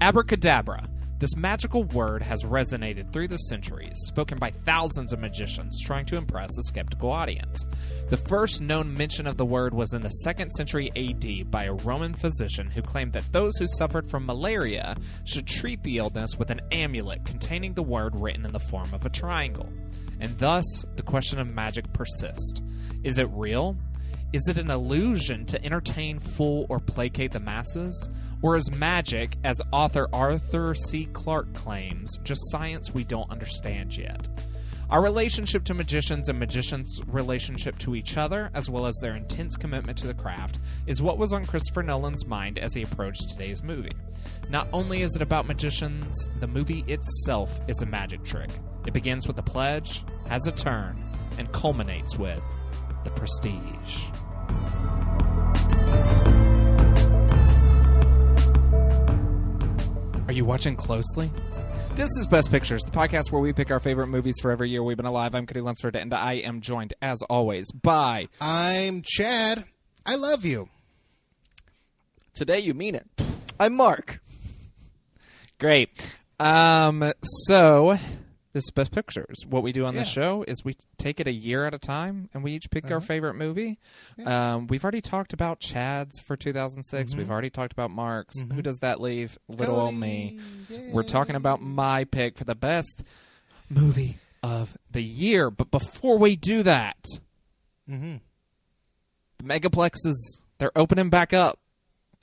Abracadabra. This magical word has resonated through the centuries, spoken by thousands of magicians trying to impress a skeptical audience. The first known mention of the word was in the 2nd century AD by a Roman physician who claimed that those who suffered from malaria should treat the illness with an amulet containing the word written in the form of a triangle. And thus, the question of magic persists. Is it real? Is it an illusion to entertain, fool, or placate the masses? Or is magic, as author Arthur C. Clarke claims, just science we don't understand yet? Our relationship to magicians and magicians' relationship to each other, as well as their intense commitment to the craft, is what was on Christopher Nolan's mind as he approached today's movie. Not only is it about magicians, the movie itself is a magic trick. It begins with a pledge, has a turn, and culminates with the prestige. Are you watching closely? This is Best Pictures, the podcast where we pick our favorite movies for every year we've been alive. I'm Cody Lunsford, and I am joined, as always, by I'm Chad. I love you. Today you mean it. I'm Mark. Great. Um, so this is Best Pictures. What we do on Yeah. show is we take it a year at a time, and we each pick our favorite movie. Um, we've already talked about Chad's for 2006. We've already talked about Mark's. Who does that leave? Little old me. We're talking about my pick for the best movie of the year. But before we do that, Mm-hmm. the megaplexes they're opening back up,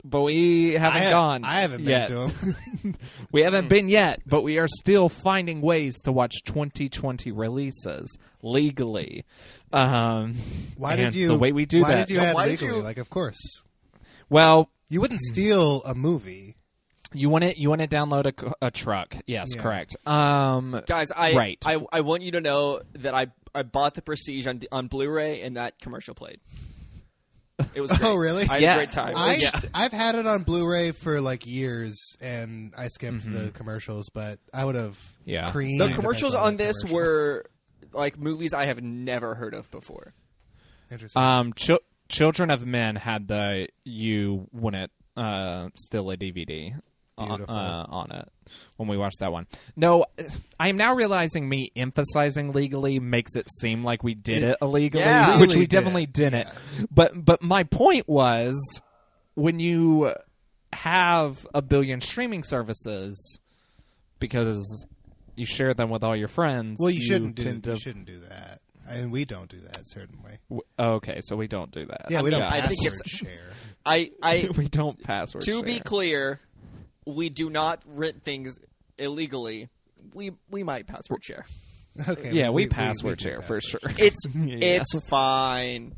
but we haven't I, ha- gone. I haven't been yet. to them. We haven't been yet, but we are still finding ways to watch 2020 releases legally. Um, Why did you? The way we do why that. did you Yeah, add why did legally? you- Like, of course, well, you wouldn't steal a movie. you want it. You want to download a, a truck? Yes, Yeah. correct. Um, Guys, I, Right. I I want you to know that I I bought the Prestige on on Blu-ray and that commercial played. It was great. Oh, really? I had Yeah. a great time. I yeah. I've had it on Blu-ray for like years, and I skipped the commercials. But I would have. Yeah. creamed The commercials on this commercial. were like movies I have never heard of before. interesting. um, Chil- Children of Men had the you wouldn't uh, still a DVD on, uh, on it when we watched that one. No, I am now realizing me emphasizing legally makes it seem like we did it illegally, Yeah. which we did. definitely didn't. But but my point was when you have a billion streaming services because you share them with all your friends. well, you, shouldn't do. tend You shouldn't do that, and we don't do that certainly. w- okay, so we don't do that. Yeah, we don't I think it's- share. I I we don't password. to be clear, we do not rent things illegally. We we might password share. Okay, yeah, we, we password share for sure. It's Yeah. it's fine.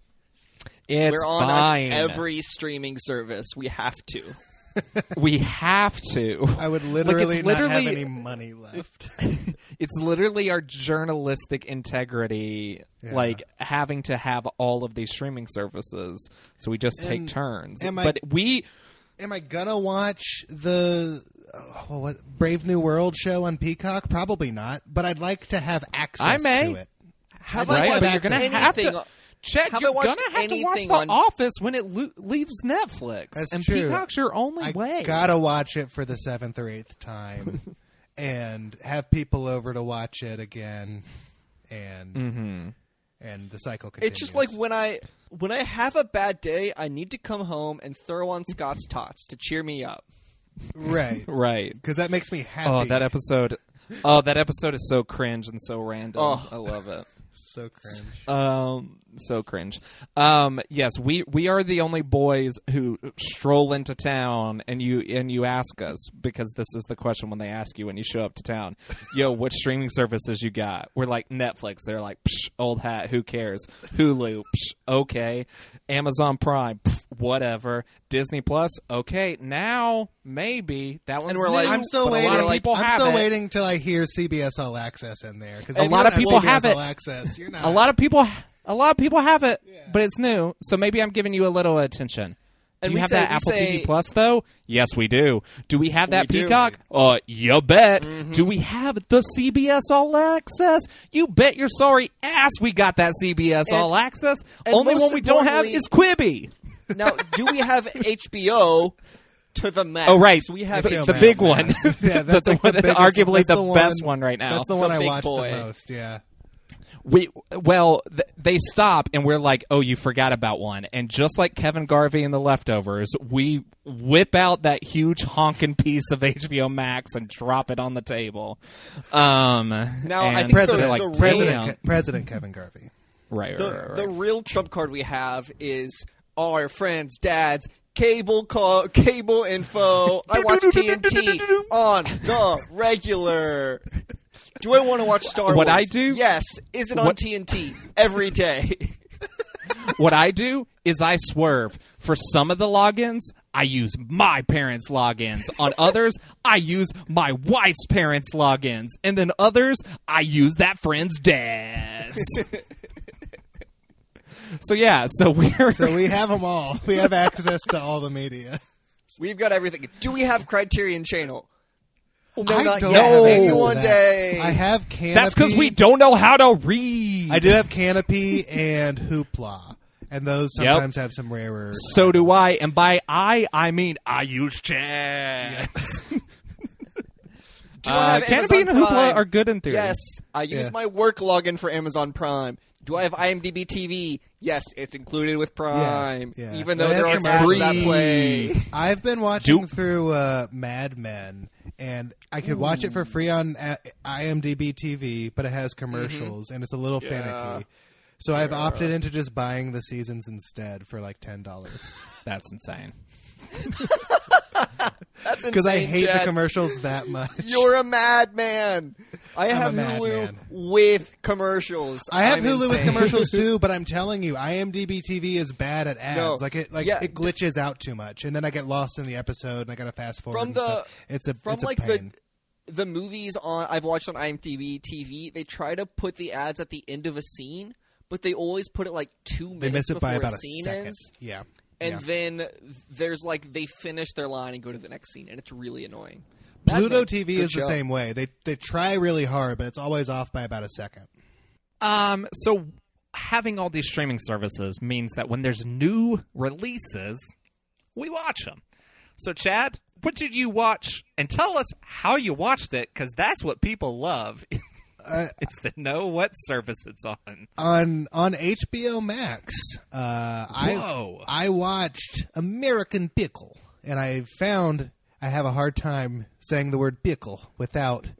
It's We're on fine. every streaming service. We have to. we have to. I would literally, not literally- have any money left. It's literally our journalistic integrity, Yeah. like having to have all of these streaming services. So we just take And turns. am I- but we, Am I gonna watch the oh, what Brave New World show on Peacock? Probably not. But I'd like to have access I may. to it. Have I'd right? like but you're gonna access have to. Chet, Have you're gonna have to watch The on- Office when it lo- leaves Netflix, That's and true. Peacock's your only I way. gotta watch it for the seventh or eighth time, and have people over to watch it again, and Mm-hmm. And the cycle continues. It's just like when I when I have a bad day, I need to come home and throw on Scott's Tots to cheer me up. right Right. because that makes me happy. Oh, that episode. Oh, that episode is so cringe and so random. Oh. I love it. so cringe. Um, so cringe. Um, yes, we we are the only boys who stroll into town, and you and you ask us because this is the question when they ask you when you show up to town. Yo, what streaming services you got? We're like Netflix. They're like, Psh, old hat. Who cares? Hulu. Psh, okay. Amazon Prime. Pff, whatever. Disney Plus. Okay. Now maybe that one's we're like- I'm still waiting. A lot of like- I'm still it. waiting till I hear CBS All Access in there because A lot of people have it. All Access. You're not. A lot of people, a lot of people have it, but it's new. So maybe I'm giving you a little attention. Do you we have say- that Apple say- TV Plus though? Yes, we do. Do we have that We do. Peacock? Uh, you bet. Mm-hmm. Do we have the CBS All Access? You bet your sorry ass we got that CBS And- All Access. Only one we don't have is Quibi. Now, do we have HBO to the max. Oh right, we have the, HBO the Max, big one. Yeah, the, that's the like one- the biggest- arguably that's the, the best one- one right now. That's the The one I big watched boy. the most. Yeah. We well, th- they stop and we're like, "Oh, you forgot about one." And just like Kevin Garvey in The Leftovers, we whip out that huge honking piece of HBO Max and drop it on the table. Um, Now, I and think the- President, like, the real- President, Ke- President Kevin Garvey. right, right, the, right, the real trump card we have is our friends, dads, cable call, cable info. I watch TNT on the regular. Do I want to watch Star What Wars? What I do- Yes. Is it on What- TNT every day? what I do is I swerve. For some of the logins, I use my parents' logins. On others, I use my wife's parents' logins. And then others, I use that friend's dad's. so yeah, so we're So we have them all. We have access to all the media. We've got everything. Do we have Criterion Channel? No, I not don't yet. have Maybe access to one that. day. I have Canopy. That's because we don't know how to read. I do have Canopy and Hoopla, and those Yep. sometimes have some rarer. So do I, and by I, I mean I use chance. Do I have Uh, Canopy and Amazon Hoopla Prime? are good in theory. Yes, I use Yeah. my work login for Amazon Prime. Do I have IMDb TV? Yes, it's included with Prime. Yeah, yeah. Even though it there are has ads commercials. that play. I've been watching Do- through uh, Mad Men, and I could watch it for free on uh, IMDb TV, but it has commercials, and it's a little Yeah. finicky. So I've opted into just buying the seasons instead for like ten dollars That's insane. That's because I insane, hate the commercials that much. You're a madman. I have Hulu madman. with commercials. I have I'm Hulu with commercials too, but I'm telling you, IMDb TV is bad at ads. No. Like it, like Yeah. it glitches out too much, and then I get lost in the episode, and I gotta fast forward. From the- it's a From it's a like pain. the the movies on I've watched on IMDb TV, they try to put the ads at the end of a scene, but they always put it like two minutes they miss it by about a scene second. ends. Yeah, and yeah. then there's like they finish their line and go to the next scene, and it's really annoying. Mad Pluto Men, TV good is the same way. They they try really hard, but it's always off by about a second. Um, so having all these streaming services means that when there's new releases, we watch them. So, Chad, what did you watch? And tell us how you watched it, because that's what people love. Uh, is to know what service it's on. on on HBO Max, uh, Whoa. I I watched American Pickle, and I found I have a hard time saying the word pickle without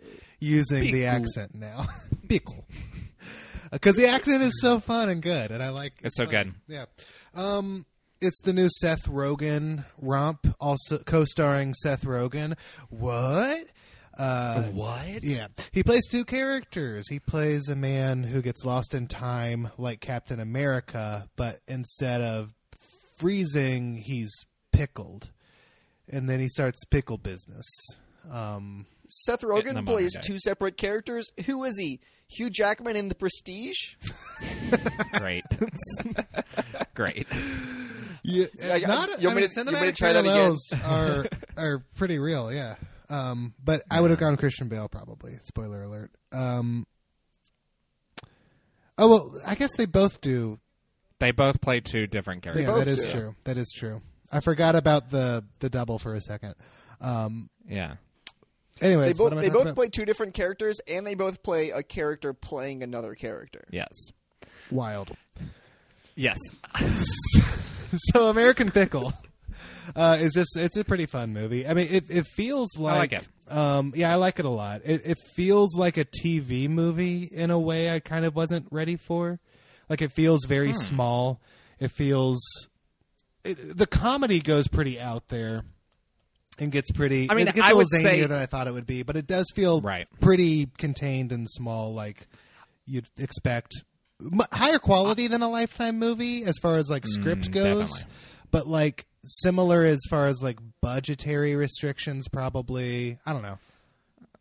using the accent now. pickle, because the accent is so fun and good, and I like It's so fun. good. Yeah. Um, it's the new Seth Rogen romp, also co-starring Seth Rogen. What? Uh, What? yeah, he plays two characters. He plays a man who gets lost in time, like Captain America, but instead of freezing, he's pickled, and then he starts pickle business. Um, Seth Rogen plays day. two separate characters. Who is he? Hugh Jackman in The Prestige? Great. Great. yeah, I- not. you I want me mean, to- you want me to cinematic try that again? are are pretty real. Yeah. Um, but I would have gone Christian Bale probably. Spoiler alert. Um, oh well, I guess they both do They both play two different characters. yeah, both that is do. true. That is true. I forgot about the the double for a second. Um, Yeah. anyways, They both am I they talking both about? play two different characters, and they both play a character playing another character. Yes. wild. Yes. so American Pickle uh, is just it's a pretty fun movie. I mean, it it feels like, like it. Um, yeah, I like it a lot. It it feels like a TV movie in a way I kind of wasn't ready for. Like it feels very Hmm. small. It feels it, the comedy goes pretty out there and gets pretty. I mean, it gets I a little zanier say- than I thought it would be, but it does feel Right. pretty contained and small, like you'd expect. M- higher quality than a Lifetime movie as far as like script Mm, goes, definitely. but like similar as far as like budgetary restrictions. Probably, I don't know.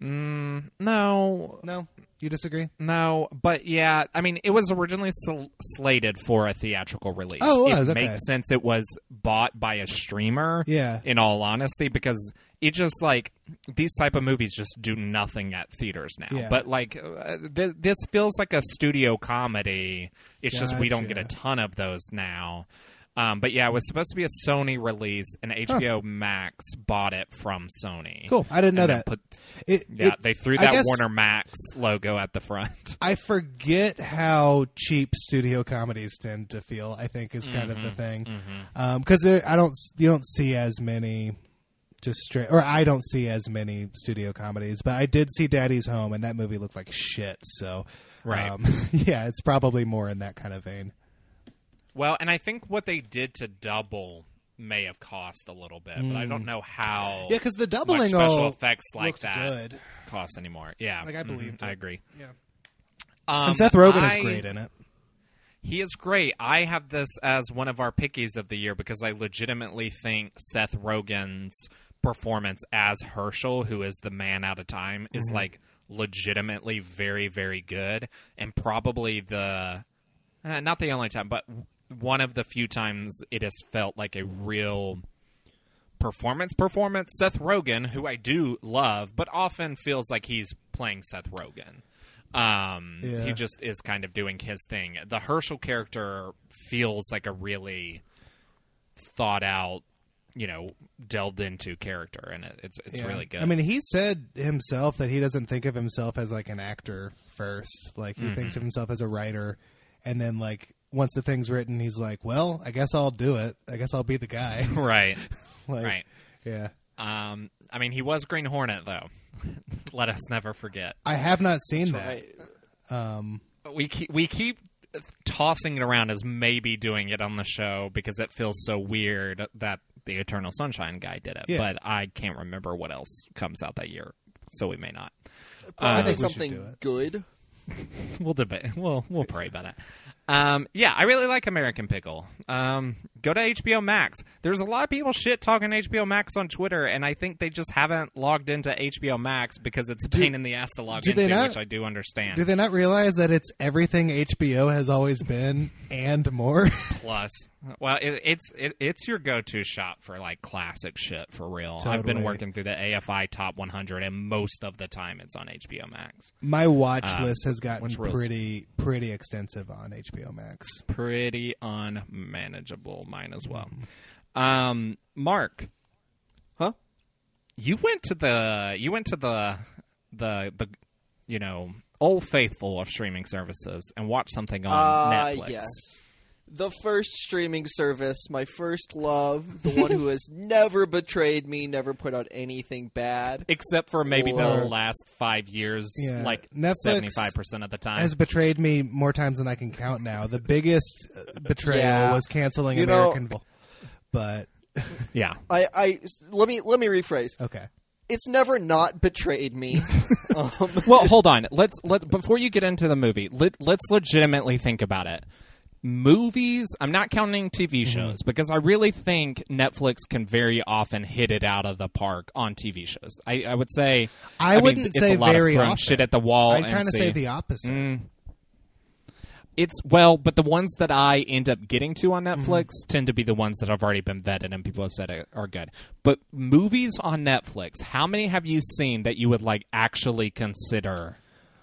Mm, no. No, you disagree? No, but yeah, I mean, it was originally sl- slated for a theatrical release. Oh, it was, it okay. makes sense. It was bought by a streamer. Yeah. In all honesty, because it just like these type of movies just do nothing at theaters now. Yeah. But like uh, th- this feels like a studio comedy. It's just we don't get a ton of those now. Um, but yeah, it was supposed to be a Sony release, and HBO Max bought it from Sony. Cool. I didn't know that. Put, It, yeah, it- they threw that guess Warner Max logo at the front. I forget how cheap studio comedies tend to feel. I think is kind of Mm-hmm. the thing because I don't you don't see as many just straight or I don't see as many studio comedies, but I did see Daddy's Home and that movie looked like shit. So Right. um, yeah, it's probably more in that kind of vein. Well, and I think what they did to double may have cost a little bit, but I don't know how. Yeah, because the much doubling special all effects like looked that good. cost anymore. Yeah, Like, I mhm, believed I it. agree. Yeah. Um, and Seth Rogen I- is great in it. He is great. I have this as one of our pickies of the year because I legitimately think Seth Rogen's performance as Herschel, who is the man out of time, is like legitimately very, very good, and probably the uh, not the only time, but one of the few times it has felt like a real performance performance. Seth Rogen, who I do love, but often feels like he's playing Seth Rogen. Um, Yeah. He just is kind of doing his thing. The Herschel character feels like a really thought out, you know, delved into character, and it, it's it's Yeah. really good. I mean, he said himself that he doesn't think of himself as like an actor first. Like he Mm-hmm. thinks of himself as a writer, and then like once the thing's written, he's like, "Well, I guess I'll do it. I guess I'll be the guy." right, like, right. Yeah. Um, I mean, he was Green Hornet though. Let us never forget. I have not seen that. Right. Um, we keep, we keep tossing it around as maybe doing it on the show because it feels so weird that the Eternal Sunshine guy did it. Yeah. But I can't remember what else comes out that year, so we may not. Probably think we should do something good. We'll debate. We'll we'll pray about it. Um, yeah, I really like American Pickle. Um, go to HBO Max. There's a lot of people shit talking HBO Max on Twitter, and I think they just haven't logged into HBO Max because it's a pain in the ass to log do into, not- which I do understand. do they not realize that it's everything HBO has always been and more? Plus, well, it, it's it, it's your go-to shop for like classic shit for real. I've been working through the AFI Top 100, and most of the time it's on HBO Max. My watch Um, list has gotten pretty pretty extensive on HBO Max. Pretty unmanageable, mine as well. Um, Mark, Huh? you went to the you went to the the the you know old faithful of streaming services and watched something on Ah, Netflix. yes. The first streaming service, my first love, the one who has never betrayed me, never put out anything bad. Except for maybe Or- the last five years, Yeah, like Netflix seventy five percent of the time. Has betrayed me more times than I can count now. The biggest uh, betrayal Yeah. was canceling You American. Vo- but yeah, I, I let me let me rephrase. okay. It's never not betrayed me. um, well, hold on. Let's let before you get into the movie. Let, let's legitimately think about it. Movies. I'm not counting TV Mm-hmm. shows because I really think Netflix can very often hit it out of the park on TV shows. I, I would say. I mean, wouldn't it's say a lot very of often. shit at the wall. I'd kind of say the opposite. Mm. It's well, but the ones that I end up getting to on Mm-hmm. Netflix tend to be the ones that have already been vetted and people have said are- are good. But movies on Netflix, how many have you seen that you would like actually consider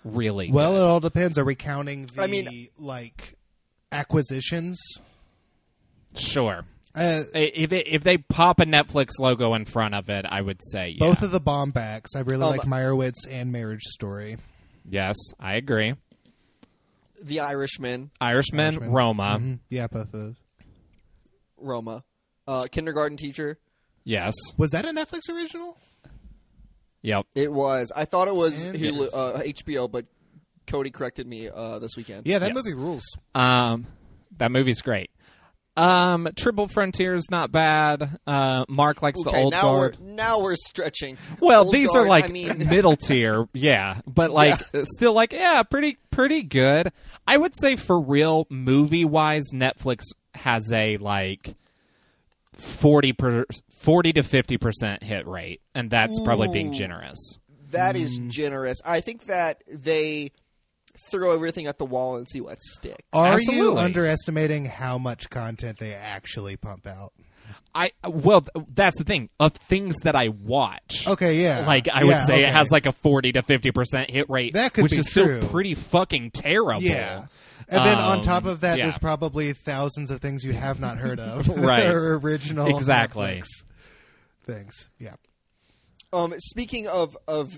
really? Well, good? it all depends. Are we counting the I mean- like acquisitions? sure. Uh, If it, if they pop a Netflix logo in front of it, I would say yeah. Both of the Baumbachs. I really Um, like Meyerowitz and Marriage Story. yes, I agree. the Irishman, Irishman, Irishman. Roma, Mhm. Yeah, both of those. Roma, uh, kindergarten teacher. yes, Was that a Netflix original? yep. It was. I thought it was Hulu, uh, HBO, but Cody corrected me uh, this weekend. Yeah, that Yes. movie rules. Um, that movie's great. Um, Triple Frontier's not bad. Uh, Mark likes the old now guard. we're now we're stretching. Well, Old these Guard, are like I mean, middle tier, yeah, but like still like yeah, pretty pretty good. I would say for real movie wise, Netflix has a like 40 per, 40 to 50% hit rate, and that's probably being generous. that is Mm. generous. I think that they throw everything at the wall and see what sticks. Are you underestimating how much content they actually pump out? I well, that's the thing of things that I watch. Okay, yeah. Like I Yeah, would say, it has like a forty to fifty percent hit rate, That could which be is true. still pretty fucking terrible. Yeah. And then on Um, top of that, yeah. there's probably thousands of things you have not heard of. Right. or original Exactly. Netflix things. Yeah. Um, speaking of of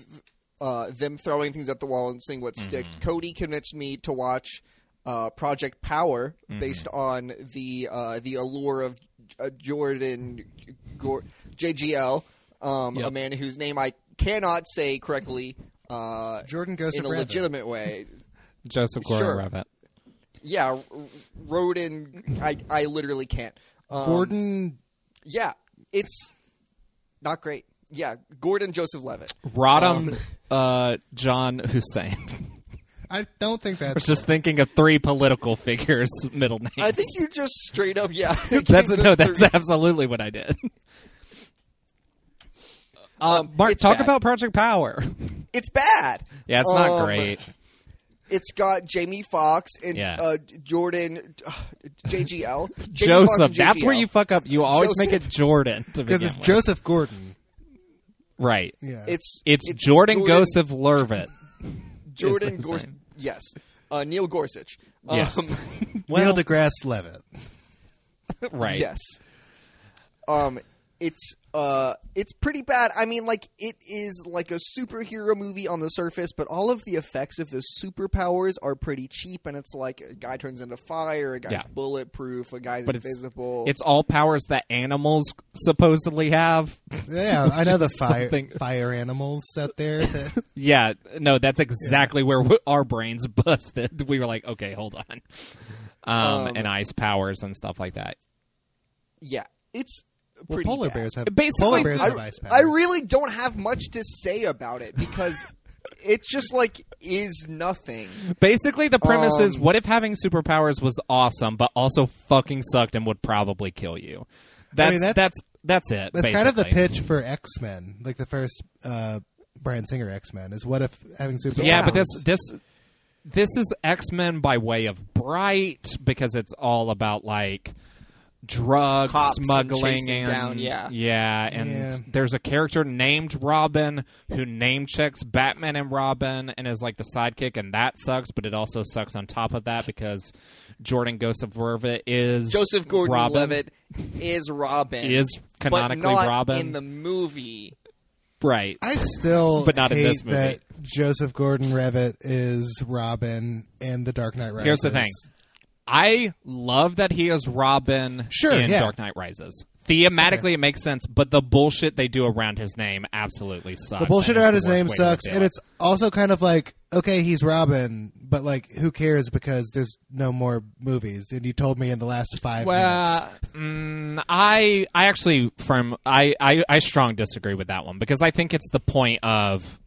uh, them throwing things at the wall and seeing what stick, Mm-hmm. Cody convinced me to watch uh, Project Power Mm-hmm. based on the uh, the allure of uh, Jordan Gor- JGL, um, a man whose name I cannot say correctly uh, Jordan goes in to a legitimate way. Joseph Sure. Gordon-Levitt. Yeah, R- Rodin. I I literally can't. Um, Gordon. Yeah, it's not great. Yeah, Gordon Joseph Levitt. Rodham Um, uh, John Hussein. I don't think I was that's. just thinking of three political figures' middle names. I think you just straight up, yeah. that's gave the no, that's three. absolutely what I did. Uh, Um, Mark, talk bad. about Project Power. It's bad. Yeah, it's not Um, great. It's got Jamie Foxx and Yeah. uh, Jordan uh, JGL. Jamie Joseph, and that's where you fuck up. You always Joseph. make it Jordan to Because it's with. Joseph Gordon. Right. Yeah. It's It's, Jordan, Joseph Lervitt. Jordan his Gorsuch. name. Yes, uh, Neil Gorsuch. Um, Yes. Neil deGrasse Levitt. right. Yes. Um, it's uh, it's pretty bad. I mean, like it is like a superhero movie on the surface, but all of the effects of the superpowers are pretty cheap, and it's like a guy turns into fire, a guy's Yeah. bulletproof, a guy's But invisible. It's all powers that animals supposedly have. Yeah, I know the Just fire something- fire animals out there. That, Yeah, no, that's exactly where w- our brains busted. We were like, okay, hold on. Um, Um, and ice powers and stuff like that. yeah, it's well, polar bad. bears have Basically, polar bears I, have ice powers. I really don't have much to say about it because it just like is nothing. Basically, the premise is Um, what if having superpowers was awesome, but also fucking sucked and would probably kill you? That's mean, that's- that's that's it. That's kind of the basically. pitch for X Men, like the first uh, Bryan Singer X Men. Is what if having superpowers? Yeah, but this this this is X Men by way of Bright because it's all about like drug Cops smuggling chasing and down, yeah. yeah, and Yeah. there's a character named Robin who name checks Batman and Robin and is like the sidekick, and that sucks. But it also sucks on top of that because Jordan Joseph Verva is Joseph Robin. Gordon-Levitt is Robin, Is canonically but not Robin. in the movie. right. I still But not in this movie. that Joseph Gordon-Levitt is Robin and The Dark Knight Rises. Here's the thing. I love that he is Robin Sure, in yeah. Dark Knight Rises. Thematically, it makes sense, but the bullshit they do around his name absolutely sucks. The bullshit around his name worst way to sucks, and it's also kind of like, okay, he's Robin, but like, who cares because there's no more movies, and you told me in the last five well, minutes. mm, I I actually from I, I I strong disagree with that one because I think it's the point of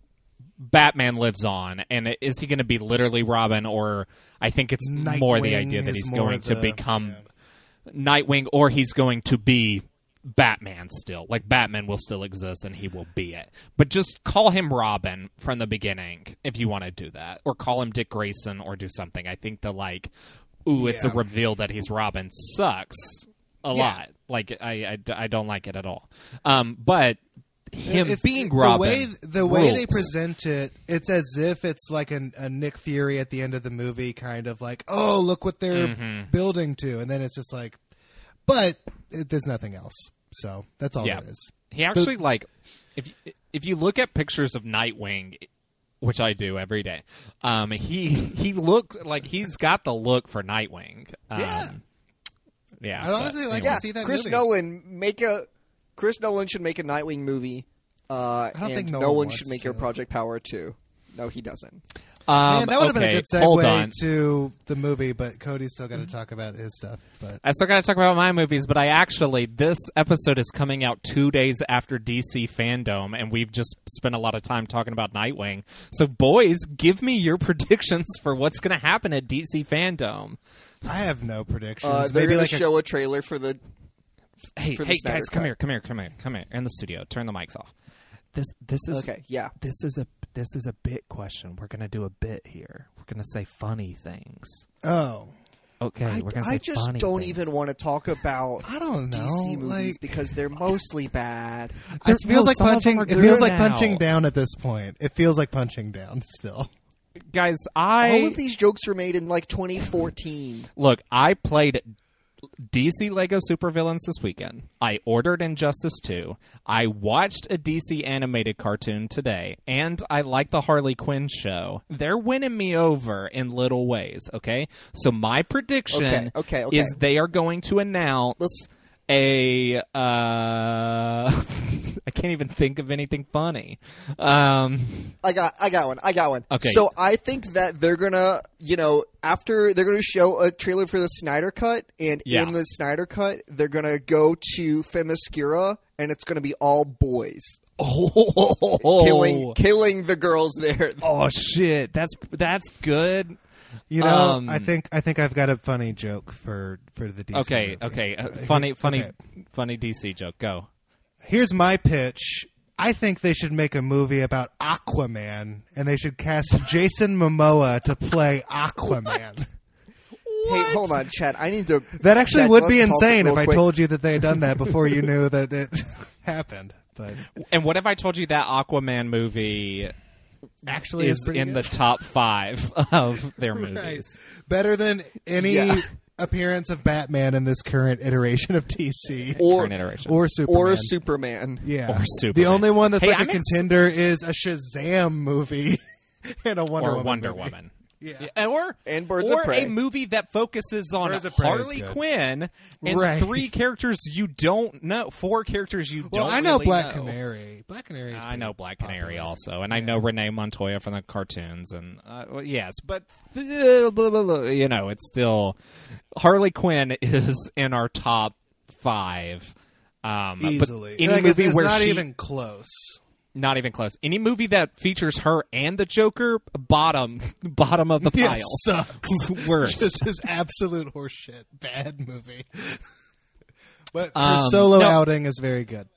Batman lives on, and is he going to be literally Robin, or I think it's more the idea that he's going to the- become Nightwing, or he's going to be Batman still. Like Batman will still exist, and he will be it. But just call him Robin from the beginning if you want to do that, or call him Dick Grayson, or do something. I think the like, ooh, it's a reveal that he's Robin sucks a Yeah. lot. Like I, I, I don't like it at all. Um, but him If- being the Robin, way the way they present it, it's as if it's like an, a Nick Fury at the end of the movie, kind of like, oh, look what they're Mm-hmm. building to, and then it's just like, but it, there's nothing else. So that's all Yeah. there is. He actually like if you, if you look at pictures of Nightwing, which I do every day, um, he he looks like he's got the look for Nightwing. Um, Yeah. yeah. I'd but honestly like anyway. to see that Chris movie. Nolan make a Chris Nolan should make a Nightwing movie. Uh, I don't and think Nolan, Nolan should make a to. Project Power too. No, he doesn't. Um, Man, that would have been a good hold segue to the movie, but Cody's still got to talk about his stuff. But I still got to talk about my movies, but I actually this episode is coming out two days after DC Fandom, and we've just spent a lot of time talking about Nightwing. So, boys, give me your predictions for what's going to happen at DC Fandom. I have no predictions. Uh, they're going like to a- show a trailer for the. Hey, For hey, Snyder guys, come here, come here, come here, come here, in the studio. Turn the mics off. This, this is Okay, yeah. this is a this is a bit question. We're gonna do a bit here. We're gonna say funny things. oh, Okay, I, we're gonna I say just funny don't things. even want to talk about I don't know. DC movies like, because they're mostly bad. it feels no, like some of them punching. It feels like now. punching down at this point. It feels like punching down still. guys. I All of these jokes were made in like 2014. look. I played DC Lego Supervillains this weekend. I ordered Injustice 2. I watched a DC animated cartoon today, and I like the Harley Quinn show. They're winning me over in little ways. Okay, so my prediction Okay, okay, okay. is they are going to announce Let's a. Uh, I can't even think of anything funny. Um, I got I got one. I got one. Okay. So I think that they're gonna, you know, after they're gonna show a trailer for the Snyder cut, and Yeah. in the Snyder cut, they're gonna go to Themyscira, and it's gonna be all boys oh, killing killing the girls there. Oh shit, that's that's good. You know, Um, I think I think I've got a funny joke for for the DC. Okay, movie. okay, uh, funny, funny, Okay. funny DC joke. Go. Here's my pitch. I think they should make a movie about Aquaman, and they should cast Jason Momoa to play Aquaman. Hey, hold on, Chad. I need to. That actually Chad, would be insane if real I told you that they had done that before you knew that it happened. But And what if I told you that Aquaman movie actually, is it's pretty in good. the top five of their Right. movies? better than any Yeah. Appearance of Batman in this current iteration of DC or Current iteration. or Superman. or Superman. yeah, or Superman. The only one that's Hey, like I'm a ex- contender is a Shazam movie and a Wonder or Woman Wonder movie. Woman. Yeah. Or And Birds or of Prey. a movie that focuses on Birds of Prey is Harley. Quinn and Right. three characters you don't know, four characters you Well, don't. I know really Black know. Canary. Black Canary. Is I know pretty Black Canary also, and I know Renee Montoya from the cartoons, and uh, well, yes, but uh, blah, blah, blah, you know, it's still Harley Quinn is in our top five. Um, Easily. but any Like, movie it's, it's where not she, even close. Not even close. Any movie that features her and the Joker, bottom, bottom of the Yeah, pile. sucks. Worst. Just is absolute horseshit. Bad movie. but her Um, solo no. outing is very good.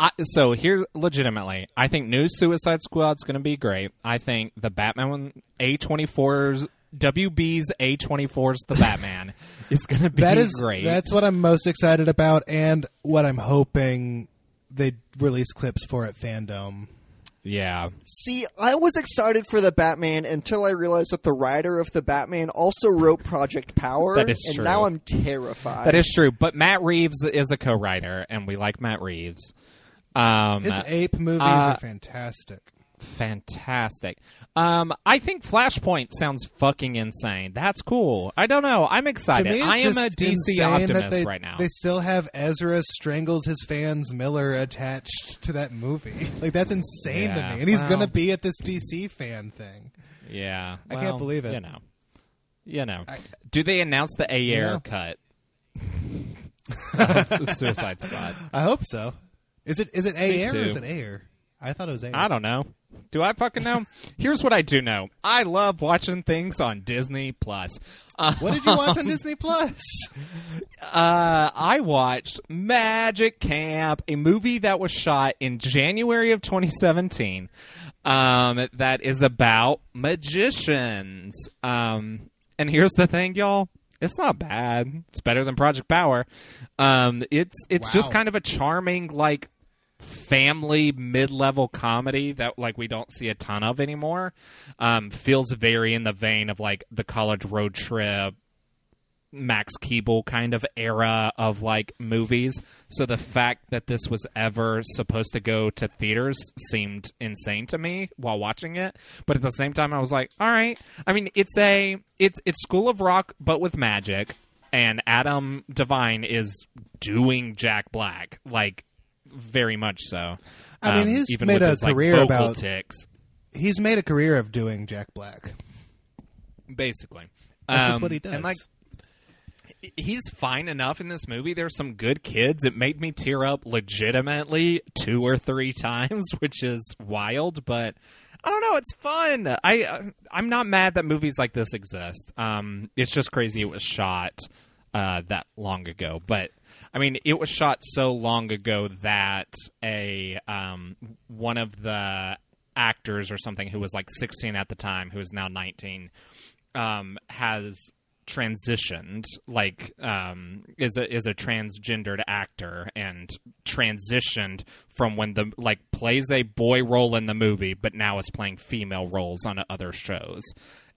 I, so here, legitimately, I think new Suicide Squad's going to be great. I think the Batman A24's WB's A24's The Batman is going to be That is great. That's what I'm most excited about, and what I'm hoping they release clips for at Fandom. yeah. See, I was excited for the Batman until I realized that the writer of the Batman also wrote Project Power, That is and true. now I'm terrified. That is true, but Matt Reeves is a co-writer, and we like Matt Reeves. Um, His ape movies uh, are fantastic. Fantastic. Um, I think Flashpoint sounds fucking insane. That's cool. I don't know. I'm excited. me, I am a DC optimist they, right now. They still have Ezra strangles his fans Miller attached to that movie. Like that's insane Yeah, to me, and he's well- gonna be at this DC fan thing. Yeah, I can't believe it. You know, you know. I- Do they announce the Ayer know. cut? Suicide Squad. I hope so. Is it is it Air or is it Air? I thought it was Air. I don't know. Do I fucking know? Here's what I do know. I love watching things on Disney Plus. Uh, What did you watch on Disney Plus? Uh, I watched Magic Camp, a movie that was shot in January of 2017. Um, that is about magicians. Um, and here's the thing, y'all. It's not bad. It's better than Project Power. Um, it's it's just kind of a charming like family mid-level comedy that like we don't see a ton of anymore. Um, feels very in the vein of like the college road trip Max Keeble kind of era of like movies. So the fact that this was ever supposed to go to theaters seemed insane to me while watching it. But at the same time, I was like, all right. I mean, it's a it's it's School of Rock but with magic, and Adam Devine is doing Jack Black like very much so. I mean, Um, he's made a his, career vocal about- ticks, He's made a career of doing Jack Black. basically. That's just Um, what he does. And like he's fine enough in this movie. There's some good kids. It made me tear up legitimately two or three times, which is wild, but I don't know. It's fun. I uh, I'm not mad that movies like this exist. Um, it's just crazy it was shot uh, that long ago. But I mean, it was shot so long ago that a um, one of the actors or something who was like 16 at the time, who is now 19, um, has transitioned, like um, is a is a transgendered actor and transitioned from when the like plays a boy role in the movie, but now is playing female roles on other shows,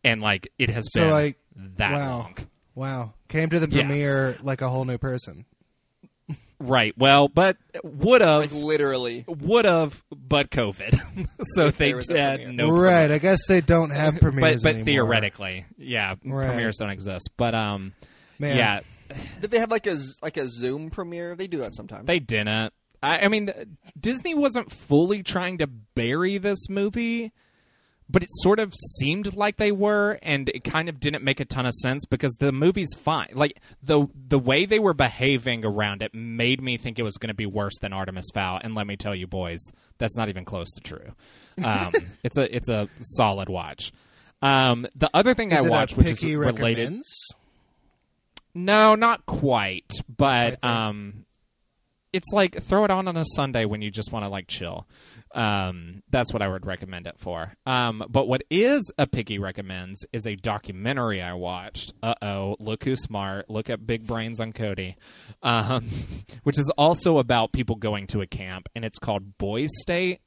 and like it has So, been like, that wow. long. Wow. Came to the Yeah. premiere like a whole new person. Right. Well, but would have Like literally. would have, but COVID. so If they there was had premiere. no right. I guess they don't have but premieres but anymore. theoretically, yeah, Right. premieres don't exist. But um, Man. yeah, Did they have like a like a Zoom premiere? They do that sometimes. they didn't. I, I mean, Disney wasn't fully trying to bury this movie, but it sort of seemed like they were, and it kind of didn't make a ton of sense because the movie's fine. Like the the way they were behaving around it made me think it was going to be worse than Artemis Fowl. And let me tell you, boys, that's not even close to true. Um, it's a it's a solid watch. Um, the other thing Is I watched, which is related, no, not quite, but um, it's like throw it on on a Sunday when you just want to like chill. Um, that's what I would recommend it for. Um, but what is a picky recommends is a documentary I watched. Uh oh, look who's smart. Look at big brains on Cody, um, which is also about people going to a camp, and it's called Boys State.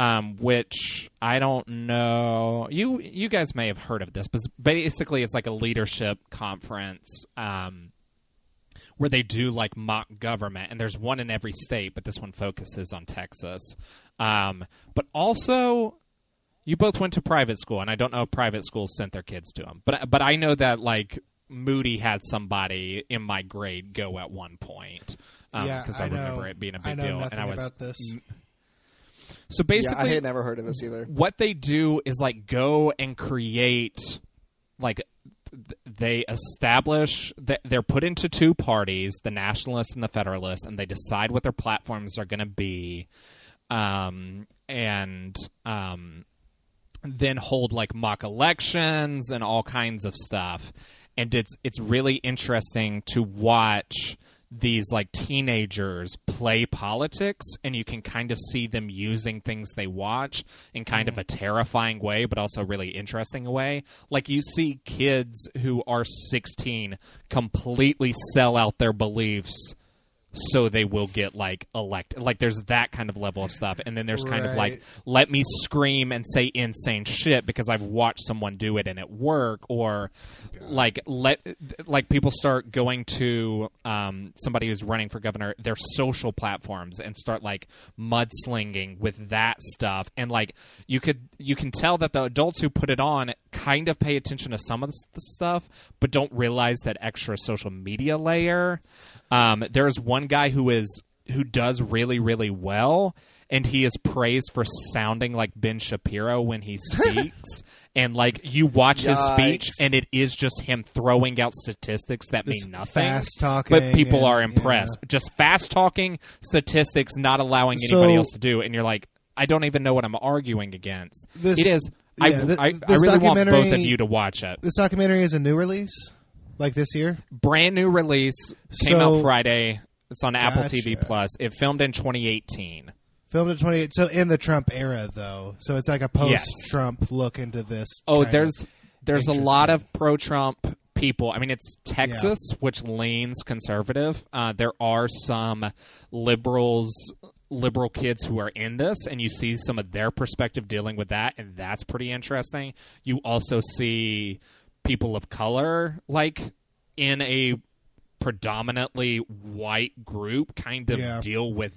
Um, which I don't know. You you guys may have heard of this, but basically it's like a leadership conference. Um, where they do like mock government, and there's one in every state, but this one focuses on Texas. Um, but also, you both went to private school, and I don't know if private schools sent their kids to them, but but I know that like Moody had somebody in my grade go at one point. Um, yeah, because I, I, know. remember it being a big know deal, and I was about this. so yeah, basically I had never heard of this either. what they do is like go and create like they establish that they're put into two parties the nationalists and the federalists and they decide what their platforms are going to be um, and um, then hold like mock elections and all kinds of stuff. And it's it's really interesting to watch these like teenagers play politics and you can kind of see them using things they watch in kind of a terrifying way but also really interesting way. Like you see kids who are 16 completely sell out their beliefs so they will get like elected like there's that kind of level of stuff. And then there's kind of like let me scream and say insane shit because I've watched someone do it and it work. Or like let like people start going to um, somebody who's running for governor their social platforms and start like mudslinging with that stuff. And like you could you can tell that the adults who put it on kind of pay attention to some of the stuff but don't realize that extra social media layer um, there's one guy who is who does really really well and he is praised for sounding like Ben Shapiro when he speaks. And like you watch his speech and it is just him throwing out statistics that This mean nothing. fast talking but people and- are impressed. just fast talking statistics not allowing anybody So- else to do and you're like I don't even know what I'm arguing against. This- it is. Yeah, I, thi- I, I really want both of you to watch it. This documentary is a new release, like this year. brand new release came So- out Friday it's on Apple TV Gotcha. Plus it filmed in 2018 Filmed in 28. So in the Trump era, though. So it's like a post-Trump look into this. Oh, kind there's of- there's a lot of pro-Trump people. I mean, it's Texas, which leans conservative. Uh, there are some liberals, liberal kids who are in this, and you see some of their perspective dealing with that, and that's pretty interesting. You also see people of color, like in a predominantly white group, kind of Yeah. deal with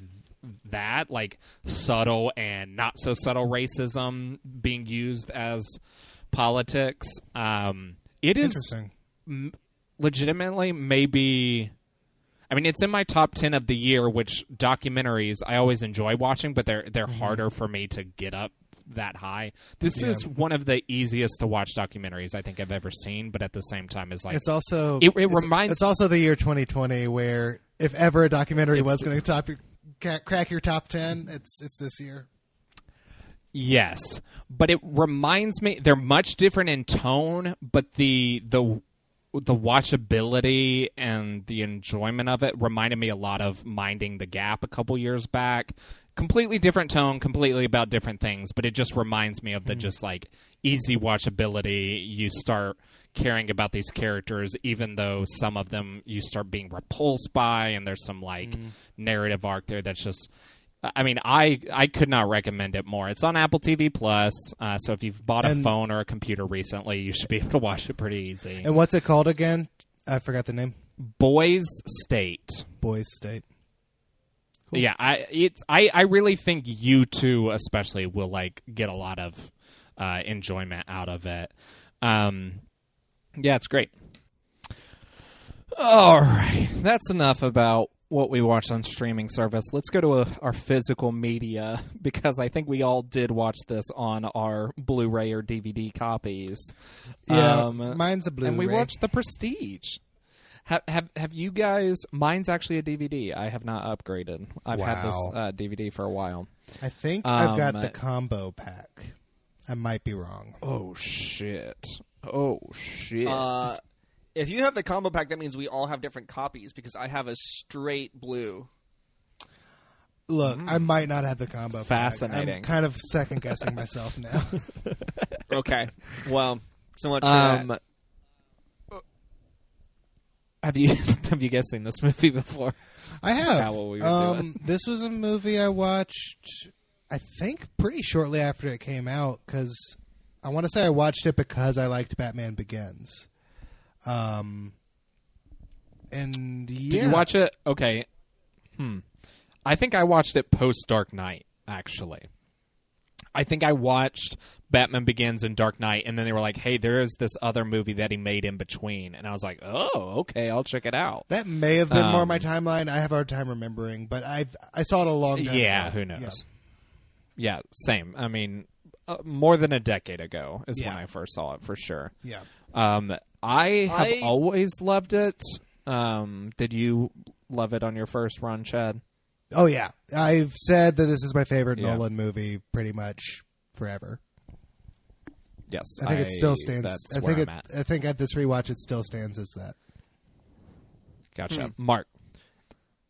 that, like subtle and not so subtle racism being used as politics. Um, it is m- legitimately maybe. I mean, it's in my top ten of the year. Which documentaries I always enjoy watching, but they're they're harder for me to get up that high. This. Yeah. is one of the easiest to watch documentaries I think I've ever seen, but at the same time, is like It's also It- it it's- reminds- It's also the year 2020, where if ever a documentary was going to top your crack your top 10, it's it's this year. Yes, but it reminds me they're much different in tone, but the the the watchability and the enjoyment of it reminded me a lot of Minding the Gap a couple years back. Completely different tone, completely about different things, but it just reminds me of the just like easy watchability. You start caring about these characters, even though some of them you start being repulsed by, and there's some like narrative arc there that's just. I mean, I I could not recommend it more. It's on Apple TV Plus, uh, so if you've bought a And- phone or a computer recently, you should be able to watch it pretty easy. And what's it called again? I forgot the name. Boys State. Boys State. Cool. Yeah, I it's I I really think you two especially will like get a lot of uh, enjoyment out of it. Um, yeah, it's great. All right, that's enough about what we watched on streaming service. Let's go to a, our physical media because I think we all did watch this on our Blu-ray or DVD copies. Yeah, Um, mine's a Blu-ray. and we watched The Prestige. Have, have have you guys? Mine's actually a DVD. I have not upgraded. I've had this uh, DVD for a while. I think I've got Um, the combo pack. I might be wrong. Oh shit! Oh shit! Uh, if you have the combo pack, that means we all have different copies because I have a straight blue. Look, I might not have the combo. pack. Fascinating. I'm kind of second guessing myself now. Okay, well, so much for um, that. Have you have you guys seen this movie before? I have. We um, this was a movie I watched. I think pretty shortly after it came out because I want to say I watched it because I liked Batman Begins. Um, and yeah, Did you watch it? Okay. Hmm. I think I watched it post Dark Knight. Actually, I think I watched Batman Begins and Dark Knight, and then they were like, "Hey, there is this other movie that he made in between," and I was like, "Oh, okay, I'll check it out." That may have been more Um, my timeline. I have a hard time remembering, but I I saw it a long time. Yeah, ago. who knows? Yeah, same. I mean, uh, more than a decade ago is when I first saw it for sure. Yeah. Um, I have I- always loved it. Um, did you love it on your first run, Chad? Oh yeah, I've said that this is my favorite Yeah. Nolan movie pretty much forever. Yes, I think it still stands. That's I where think I'm it. at. I think at this rewatch, it still stands as that. Gotcha, Mark.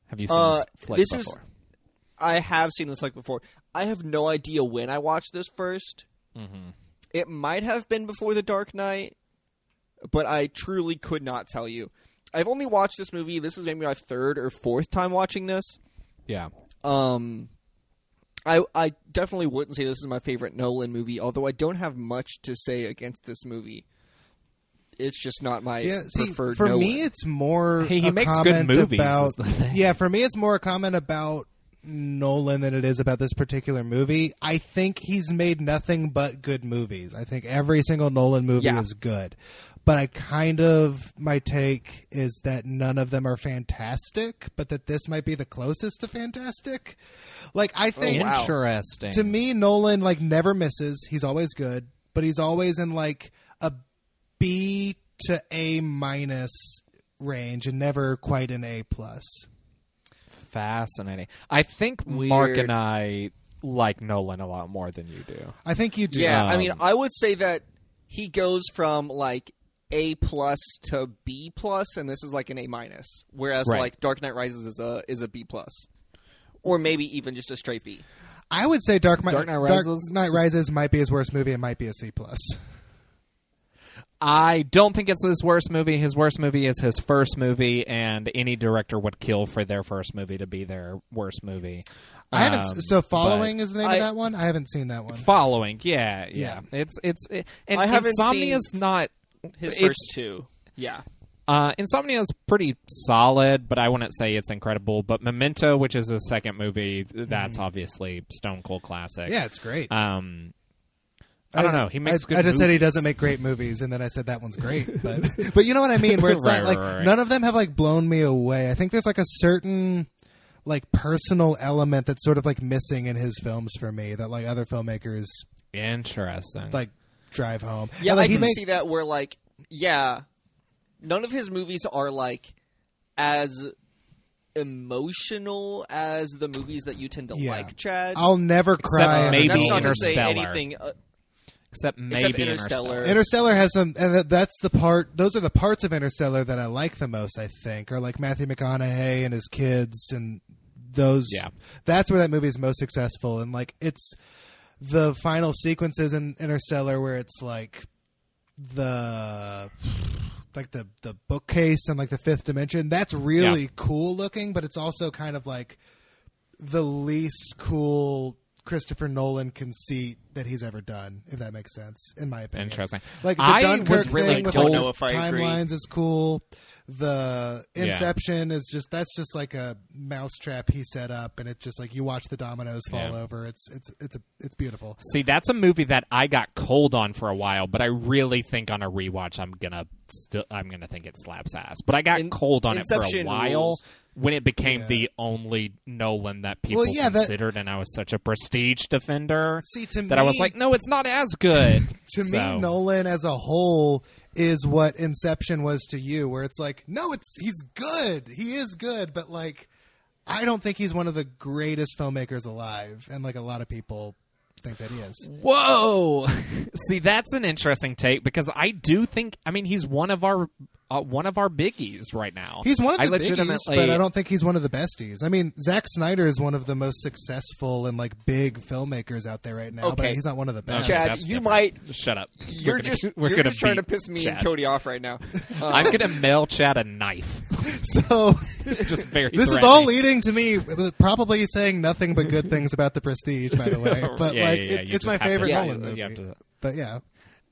Have you seen Uh, this flick this is- before? I have seen this like before. I have no idea when I watched this 1st Mm-hmm. It might have been before The Dark Knight, but I truly could not tell you. I've only watched this movie. This is maybe my third or fourth time watching this. Yeah, Um, I I definitely wouldn't say this is my favorite Nolan movie, although I don't have much to say against this movie. It's just not my Yeah, see, preferred. for Nolan. me, it's more. Hey, he a makes good comment movies, About, is the thing. Yeah, for me, it's more a comment about Nolan than it is about this particular movie. I think he's made nothing but good movies. I think every single Nolan movie Yeah. is good. But I kind of my take is that none of them are fantastic, but that this might be the closest to fantastic. Like I think wow. interesting. to me, Nolan like never misses. He's always good, but he's always in like a B to A minus range, and never quite an A plus. Fascinating. I think Mark and I like Nolan a lot more than you do. I think you do. Yeah, I mean, Um, I would say that he goes from like A plus to B plus, and this is like an A minus. Whereas Right. like Dark Knight Rises is a is a B plus, or maybe even just a straight B. I would say Dark, Dark Knight Dark Rises Knight Rises might be his worst movie. It might be a C plus. I don't think it's his worst movie. His worst movie is his first movie, and any director would kill for their first movie to be their worst movie. I haven't. Um, so following is the name I- of that one. I haven't seen that one. Following, yeah, yeah, Yeah. It's it's it, and I haven't Insomnia's seen not His first two, yeah. Uh, Insomnia is pretty solid, but I wouldn't say it's incredible. But Memento, which is his second movie, that's obviously Stone Cold classic. Yeah, it's great. Um, I don't know. He makes I. I just said he doesn't make great movies, and then I said that one's great. But but you know what I mean? Where it's Right, not like right, right. none of them have like blown me away. I think there's like a certain like personal element that's sort of like missing in his films for me that like other filmmakers Interesting. like drive home. Yeah, like, I can make- see that. Where like, yeah, none of his movies are like as emotional as the movies that you tend to Yeah. like, Chad. I'll never cry. Except maybe That's Nolan not to say Interstellar. anything. Uh, except maybe Interstellar. Interstellar has some, and that's the part. Those are the parts of Interstellar that I like the most. I think, or like Matthew McConaughey and his kids, and those. Yeah. that's where that movie is most successful, and like it's the final sequences in Interstellar where it's like the like the the bookcase and like the fifth dimension. That's really Yeah. cool looking, but it's also kind of like the least cool Christopher Nolan conceit that he's ever done, if that makes sense, in my opinion. Interesting. Like the I Dunkirk was really thing with like, Don't know if I agree. timelines is cool. The Yeah. Inception is just that's just like a mousetrap he set up, and it's just like you watch the dominoes fall Yeah. over. It's it's it's a, it's beautiful. See, that's a movie that I got cold on for a while, but I really think on a rewatch I'm gonna still I'm gonna think it slaps ass. But I got In- cold on it for a while rules. when it became Yeah. the only Nolan that people yeah, that- considered, and I was such a prestige defender See, to that I was like, no, it's not as good. To So- me, Nolan as a whole is what Inception was to you, where it's like, no, it's he's good, he is good, but like, I don't think he's one of the greatest filmmakers alive, and like a lot of people think that he is. Whoa! See, that's an interesting take because I do think. I mean, he's one of our uh, one of our biggies right now. He's one of I the biggies, legitimately, but I don't think he's one of the besties. I mean, Zack Snyder is one of the most successful and like big filmmakers out there right now, but Okay. he's not one of the best. Okay, Chad, that's you different. might. Shut up. You're We're gonna- just we're you're gonna just trying to piss me Chad. and Cody off right now. Uh, I'm gonna mail Chad a knife. So just very. this is all leading to me probably saying nothing but good things about the Prestige, by the way. But Yeah, like, yeah, yeah, it- it's my have to favorite say Nolan movie. To- But yeah,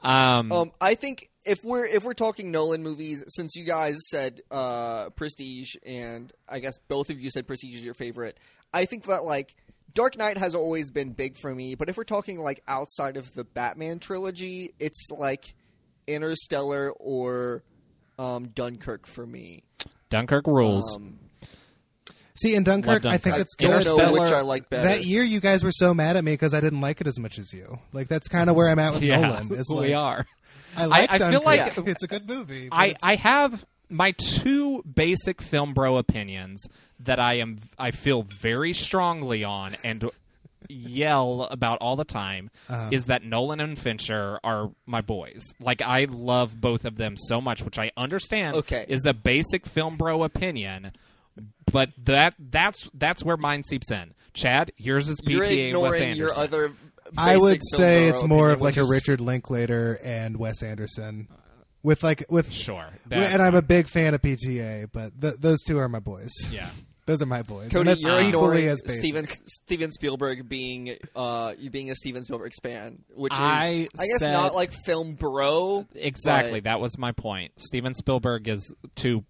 Um, Um, I think if we're if we're talking Nolan movies, since you guys said uh, Prestige, and I guess both of you said Prestige is your favorite, I think that like Dark Knight has always been big for me. But if we're talking like outside of the Batman trilogy, it's like Interstellar or um, Dunkirk for me. Dunkirk rules. Um, see in Dunkirk, Love I think it's I don't good. know which I like better. That year, you guys were so mad at me because I didn't like it as much as you. Like that's kind of where I'm at with yeah, Nolan. It's like, we are. I like I feel like- it's a good movie. but I, I have my two basic film bro opinions that I am I feel very strongly on and yell about all the time Uh-huh. is that Nolan and Fincher are my boys. Like I love both of them so much, which I understand Okay. is a basic film bro opinion. But that that's that's where mine seeps in. Chad, yours is you're PTA Wes ignoring Anderson. your other. I would say it's more opinion, of like a is- Richard Linklater and Wes Anderson, with like with sure. and I'm a big fan of PTA, but th- those two are my boys. yeah. Those are my boys. Cody, and that's you're equally ignoring as basic. Steven Steven Spielberg being uh you being a Steven Spielberg fan, which is I I, guess said- not like film bro. Exactly. but- That was my point. Steven Spielberg is too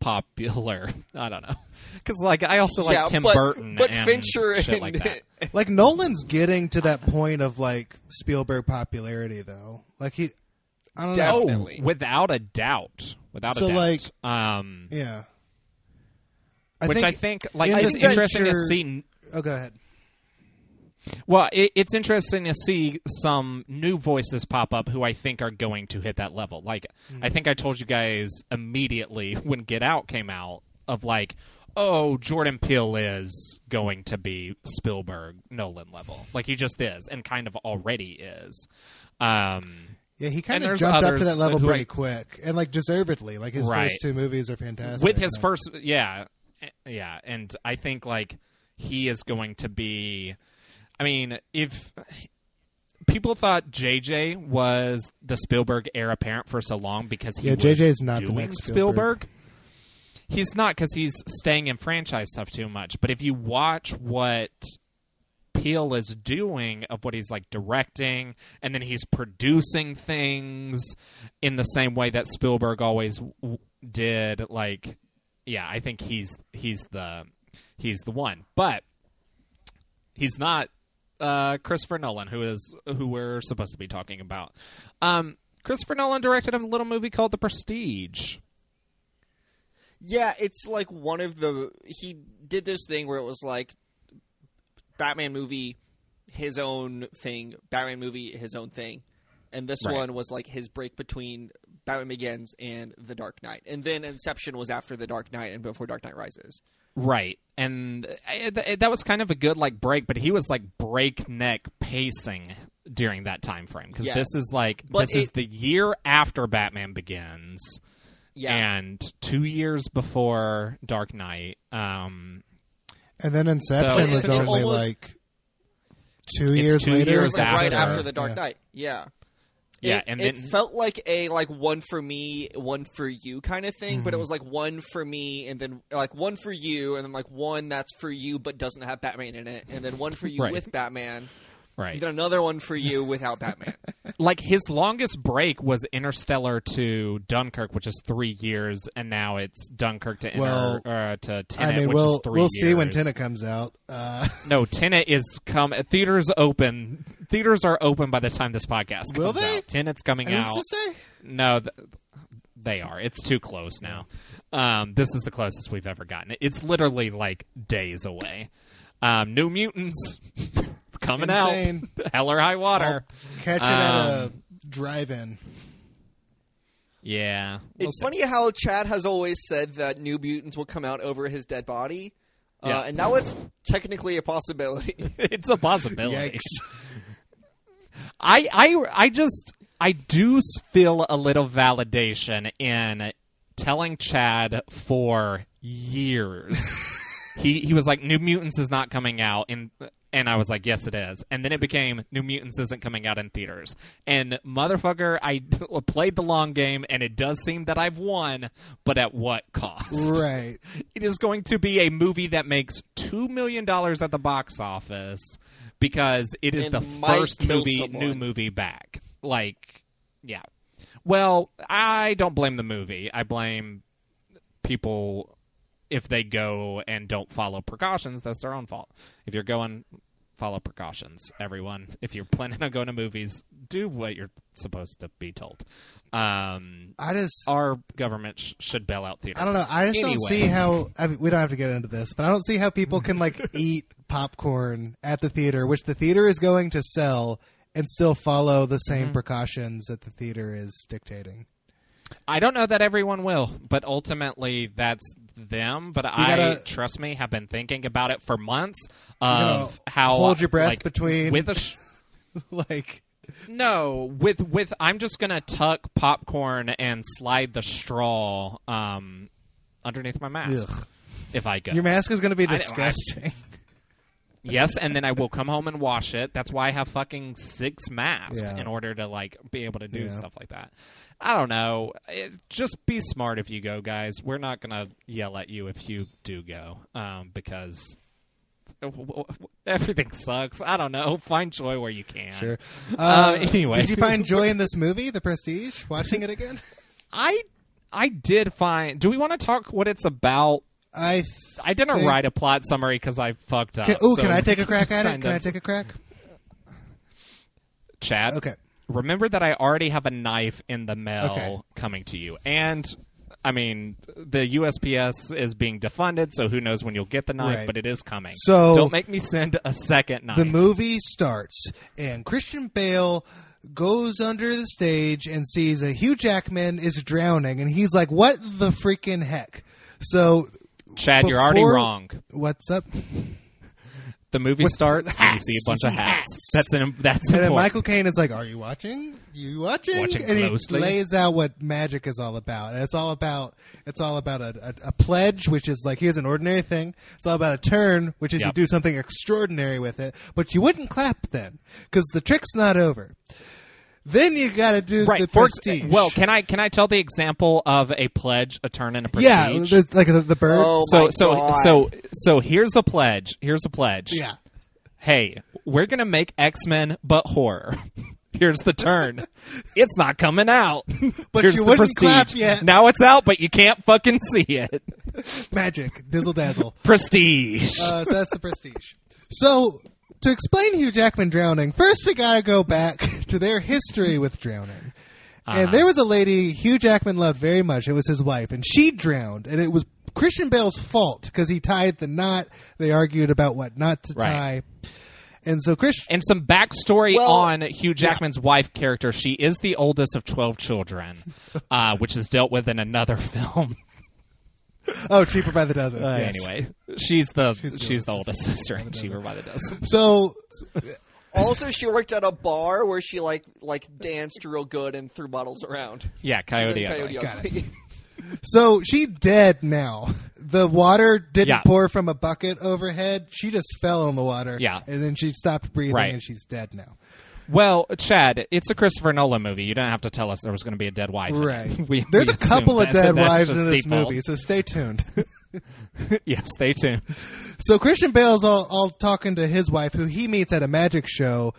popular. I don't know. Because like I also like yeah, Tim but, Burton but and Fincher shit and, like that. Like Nolan's getting to that point of like Spielberg popularity, though. Like he, I don't know. Definitely. Oh, without a doubt. Without So, a doubt. So, like- um, Yeah. which I think like it's interesting to see. Oh, go ahead. Well, it, it's interesting to see some new voices pop up who I think are going to hit that level. Like, I think I told you guys immediately when Get Out came out of like, oh, Jordan Peele is going to be Spielberg Nolan level. Like he just is, and kind of already is. Um, Yeah, he kind of jumped up to that level pretty quick, and like deservedly. Like his Right. first two movies are fantastic. with his Like, first yeah eh, yeah and i think like he is going to be i mean if people thought jj was the spielberg heir apparent for so long because he Yeah, was JJ 's not the doing next Spielberg. he's not because he's staying in franchise stuff too much but if you watch what Peele is doing of what he's like directing, and then he's producing things in the same way that Spielberg always w- did. Like, yeah, I think he's he's the he's the one, but he's not uh, Christopher Nolan, who is who we're supposed to be talking about. Um, Christopher Nolan directed a little movie called The Prestige. Yeah, it's like one of the he did this thing where it was like Batman movie his own thing, Batman movie his own thing. And this Right. one was like his break between Batman Begins and The Dark Knight. And then Inception was after The Dark Knight and before Dark Knight Rises. Right. And I- th- that was kind of a good like break, but he was like breakneck pacing during that time frame because Yes. this is like But this is the year after Batman Begins Yeah. and two years before Dark Knight. Um, And then Inception So- was only almost- like two It's years two later. years like right after. after the Dark Yeah. Knight. Yeah. Yeah, it, and it felt like a like one for me, one for you kind of thing, Mm-hmm. but it was like one for me, and then like one for you, and then like one that's for you but doesn't have Batman in it, and then one for you Right. with Batman, right. and then another one for you without Batman. like his longest break was Interstellar to Dunkirk, which is three years, and now it's Dunkirk to Inter, Well, uh, to I Tenet, mean, which we'll is 3 we'll see when years. Tenet comes out. Uh, No, Tenet is come. Theaters open. Theaters are open by the time this podcast comes Will they? out. Tenet's coming who's out. to say? No, th- they are. It's too close now. Um, this is the closest we've ever gotten. It's literally like days away. Um, New Mutants it's coming Insane. out. Hell or high water. Catch it at a Um, drive-in. Yeah, we'll it's see. funny how Chad has always said that New Mutants will come out over his dead body, uh, Yeah. and now it's technically a possibility. it's a possibility. Yikes! I, I, I just, I do feel a little validation in telling Chad for years. he he was like, New Mutants is not coming out, and and I was like, yes, it is. And then it became New Mutants isn't coming out in theaters. And motherfucker, I played the long game, and it does seem that I've won, but at what cost? Right. it is going to be a movie that makes two million dollars at the box office because it is And the first movie someone. new movie back. Like, yeah. Well, I don't blame the movie. I blame people if they go and don't follow precautions. That's their own fault. If you're going, follow precautions. Everyone, if you're planning on going to movies, do what you're supposed to be told. Um, I just our government sh- should bail out theaters. I don't know. I just Anyway. don't see how. I mean, we don't have to get into this, but I don't see how people can like eat popcorn at the theater, which the theater is going to sell, and still follow the same Mm-hmm. precautions that the theater is dictating. I don't know that everyone will, but ultimately that's them. But I gotta- trust me, have been thinking about it for months gonna of how hold your breath like, between- with a sh- like, no with with I'm just gonna tuck popcorn and slide the straw um underneath my mask ugh. if I go. your mask is to be I- I- disgusting. Yes, and then I will come home and wash it. That's why I have fucking six masks Yeah. in order to like be able to do Yeah. stuff like that. I don't know. It, just be smart if you go, guys. We're not gonna yell at you if you do go, um, because everything sucks. I don't know. Find joy where you can. sure. Uh, anyway. did you find joy in this movie, The Prestige? Watching it again? I I did find. Do we want to talk what it's about? I th- I didn't think- write a plot summary because I fucked up. Can, ooh, so can I take a crack at it? Can I take a crack? Chad? Okay. Remember that I already have a knife in the mail Okay. coming to you. And I mean, the USPS is being defunded, so who knows when you'll get the knife, Right. but it is coming. So- don't make me send a second knife. The movie starts, and Christian Bale goes under the stage and sees a Hugh Jackman is drowning, and he's like, "What the freaking heck?" So, Chad, you're already wrong. what's up? The movie With starts and you see a bunch of hats. hats. That's an that's And then important. Michael Caine is like, "Are you watching? You watching?" Watching and closely. he lays out what magic is all about. And it's all about it's all about a, a, a pledge, which is like here's an ordinary thing. It's all about a turn, which is you do something extraordinary with it. But you wouldn't clap then because the trick's not over. Then you got to do right. the For, prestige. well, can I can I tell the example of a pledge, a turn, and a yeah, prestige? there's like the, the bird. Oh so my so God. so so here's a pledge. Here's a pledge. yeah. hey, we're gonna make X Men but horror. Here's the turn. it's not coming out. But Here's you the wouldn't prestige. clap yet. Now it's out, but you can't fucking see it. Magic, dizzle dazzle. Prestige. Uh, so that's the prestige. So to explain Hugh Jackman drowning, first we gotta go back to their history with drowning. And Uh-huh. there was a lady Hugh Jackman loved very much. It was his wife, and she drowned, and it was Christian Bale's fault because he tied the knot. They argued about what not to Right. tie, and so Christian. and some backstory Well, on Hugh Jackman's wife character. She is the oldest of twelve children, uh, which is dealt with in another film. Oh, cheaper by the dozen. Uh, yes. Anyway, she's the she's, the the, oldest oldest sister, and cheaper by the dozen. So Also, she worked at a bar where she like like danced real good and threw bottles around. Yeah, She's Coyote. Ugly. Coyote Ugly. So she's dead now. The water didn't Yeah. pour from a bucket overhead. She just fell in the water. Yeah. And then she stopped breathing Right. and she's dead now. Well, Chad, it's a Christopher Nolan movie. You don't have to tell us there was going to be a dead wife. Right. We- There's we a couple of that- dead wives in this default. movie, so stay tuned. yeah, stay tuned. so Christian Bale's all, all talking to his wife, who he meets at a magic show.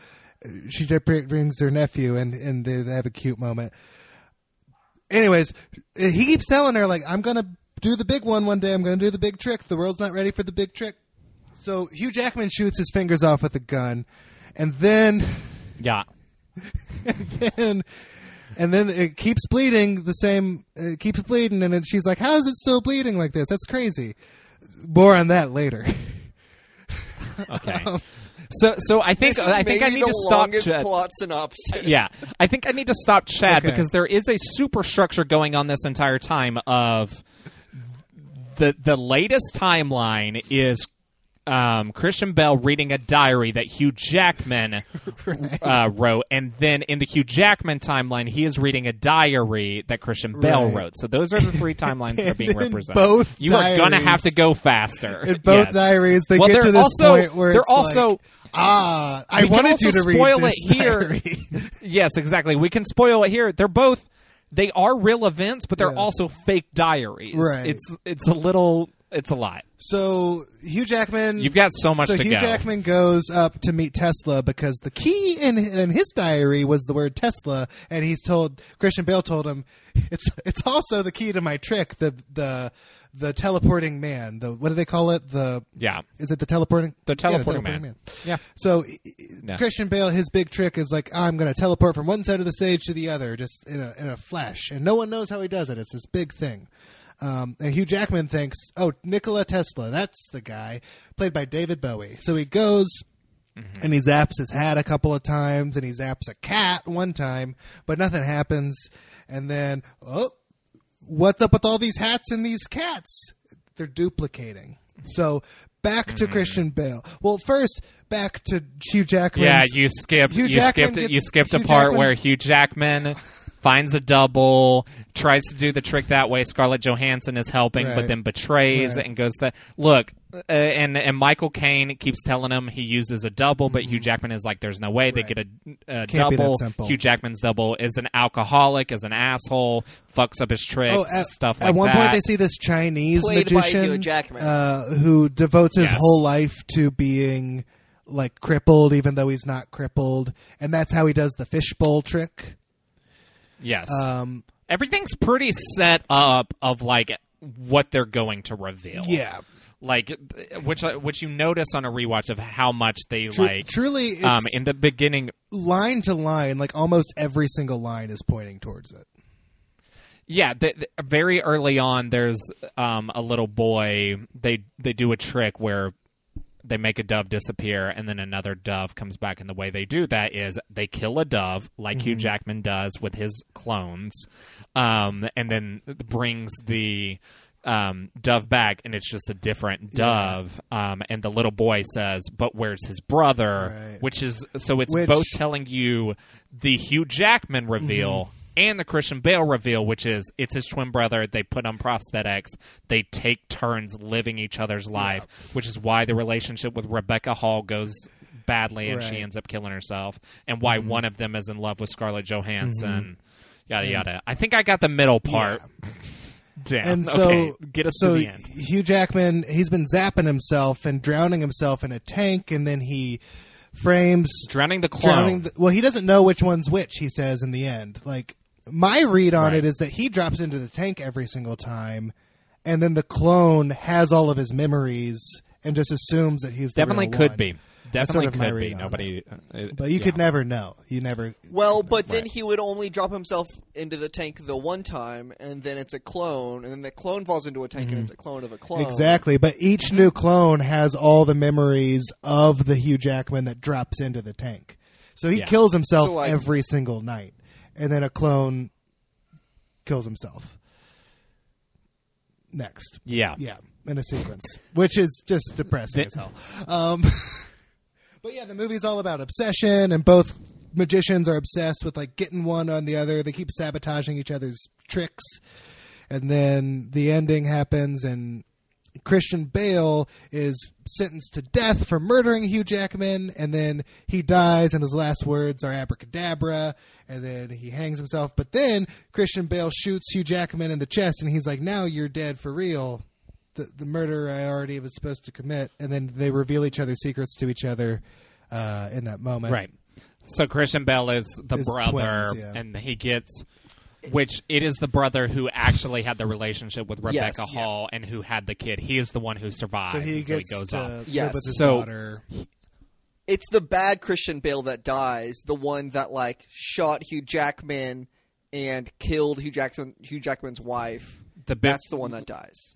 She brings her nephew, and, and they they have a cute moment. Anyways, he keeps telling her, like, I'm going to do the big one one day. I'm going to do the big trick. The world's not ready for the big trick. So Hugh Jackman shoots his fingers off with a gun, and then Yeah. and and then it keeps bleeding the same it keeps bleeding and then she's like how is it still bleeding like this that's crazy more on that later Okay. Um, so, so I think I think I need to stop. Chad. plot synopsis. Yeah, I think I need to stop Chad Okay. because there is a superstructure going on this entire time of the the latest timeline is um, Christian Bale reading a diary that Hugh Jackman uh, wrote, and then in the Hugh Jackman timeline, he is reading a diary that Christian Bale Right. wrote. So those are the three timelines that are being represented. both you are going to have to go faster. in both Yes. diaries they Well, get to this also- point where they're it's also- like, ah i wanted you to read spoil it here. Yes, exactly. We can spoil it here. They're both they are real events, but they're Yeah. also fake diaries. Right. It's it's a little it's a lot. so hugh jackman You've got so much so to Hugh go. Jackman goes up to meet Tesla because the key in in his diary was the word Tesla, and he's told Christian Bale told him it's it's also the key to my trick the the the teleporting man the what do they call it the yeah. is it the teleporting The Yeah, teleporting man. Yeah. So i- Christian Bale, his big trick is like I'm going to teleport from one side of the stage to the other, just in a in a flash, and no one knows how he does it. It's this big thing. Um, and Hugh Jackman thinks, oh, Nikola Tesla, that's the guy, played by David Bowie. So he goes Mm-hmm. and he zaps his hat a couple of times, and he zaps a cat one time, but nothing happens. And then, oh, what's up with all these hats and these cats? They're duplicating. So back to Christian Bale. Well, first back to Hugh Jackman. Yeah, you skipped Hugh you Jackman skipped gets- you skipped a Hugh part Jackman- where Hugh Jackman finds a double, tries to do the trick that way. Scarlett Johansson is helping, but then betrays Right. and goes that look. Uh, and and Michael Caine keeps telling him he uses a double, but Hugh Jackman is like, "There's no way they Mm-hmm. Right. get a, a Can't be that double." Hugh Jackman's double is an alcoholic, is an asshole, fucks up his tricks, Oh, at, stuff like at one that. point they see this Chinese Played magician Uh, who devotes his Yes. whole life to being like crippled, even though he's not crippled, and that's how he does the fishbowl trick. Yes, Um, everything's pretty set up of like what they're going to reveal. yeah, like which which you notice on a rewatch of how much they Tru- like truly, um in the beginning line to line, like almost every single line is pointing towards it. yeah the, the- very early on there's um a little boy they they do a trick where they make a dove disappear and then another dove comes back. And the way they do that is they kill a dove like Hugh Jackman does with his clones um and then brings the um, dove back and it's just a different dove. Um, and the little boy says but where's his brother? Right. which is so it's Which- both telling you the Hugh Jackman reveal Mm-hmm. And the Christian Bale reveal, which is it's his twin brother. They put on prosthetics. They take turns living each other's life, which is why the relationship with Rebecca Hall goes badly and she Right. Mm-hmm. ends up killing herself, and why one of them is in love with Scarlett Johansson. Yada yada. I think I got the middle part. Damn. And so, okay, get us so to the end. Hugh Jackman, he's been zapping himself and drowning himself in a tank, and then he frames Drowning the clone. drowning. The, well, he doesn't know which one's which. He says in the end, like my read on Right. it is that he drops into the tank every single time, and then the clone has all of his memories and just assumes that he's the Definitely real could one. be. Definitely sort of could be. Nobody. uh, it- But you yeah. could never know. You never. Well, but then Right. he would only drop himself into the tank the one time, and then it's a clone, and then the clone falls into a tank, and it's a clone of a clone. Exactly, but each new clone has all the memories of the Hugh Jackman that drops into the tank. So he Yeah. kills himself So, like- every single night, and then a clone kills himself next. Yeah. Yeah, in a sequence, which is just depressing as hell. Um, But yeah, the movie's all about obsession, and both magicians are obsessed with like getting one on the other. They keep sabotaging each other's tricks, and then the ending happens, and Christian Bale is sentenced to death for murdering Hugh Jackman, and then he dies, and his last words are abracadabra, and then he hangs himself. But then Christian Bale shoots Hugh Jackman in the chest, and he's like, "Now you're dead for real." The, the murder I already was supposed to commit, and then they reveal each other's secrets to each other uh, in that moment. Right. So Christian Bale is the brother, twins, yeah. and he gets, which it is the brother who actually had the relationship with Yes. Rebecca Hall and who had the kid. He is the one who survives. So he until gets he goes to off. Yes. with his So- daughter. It's the bad Christian Bale that dies, the one that like shot Hugh Jackman and killed Hugh Jackson Hugh Jackman's wife. The bit- That's the one that dies.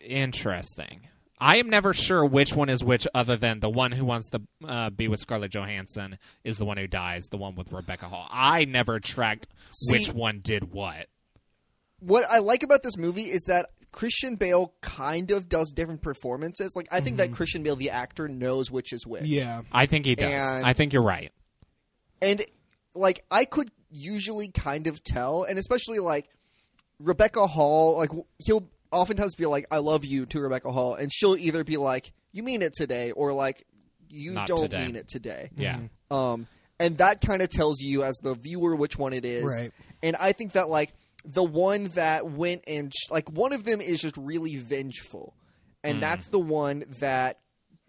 Interesting. I am never sure which one is which, other than the one who wants to uh, be with Scarlett Johansson is the one who dies. The one with Rebecca Hall. I never tracked See- which one did what. What I like about this movie is that Christian Bale kind of does different performances. Like I think that Christian Bale the actor knows which is which. Yeah. I think he does. And- I think you're right. and like I could usually kind of tell, and especially like Rebecca Hall, like he'll oftentimes be like, "I love you" to Rebecca Hall, and she'll either be like, "You mean it today," or like, "You Not don't today. mean it today." Yeah. Um, and that kind of tells you as the viewer which one it is. Right. And I think that like the one that went and sh- like one of them is just really vengeful, and Hmm. that's the one that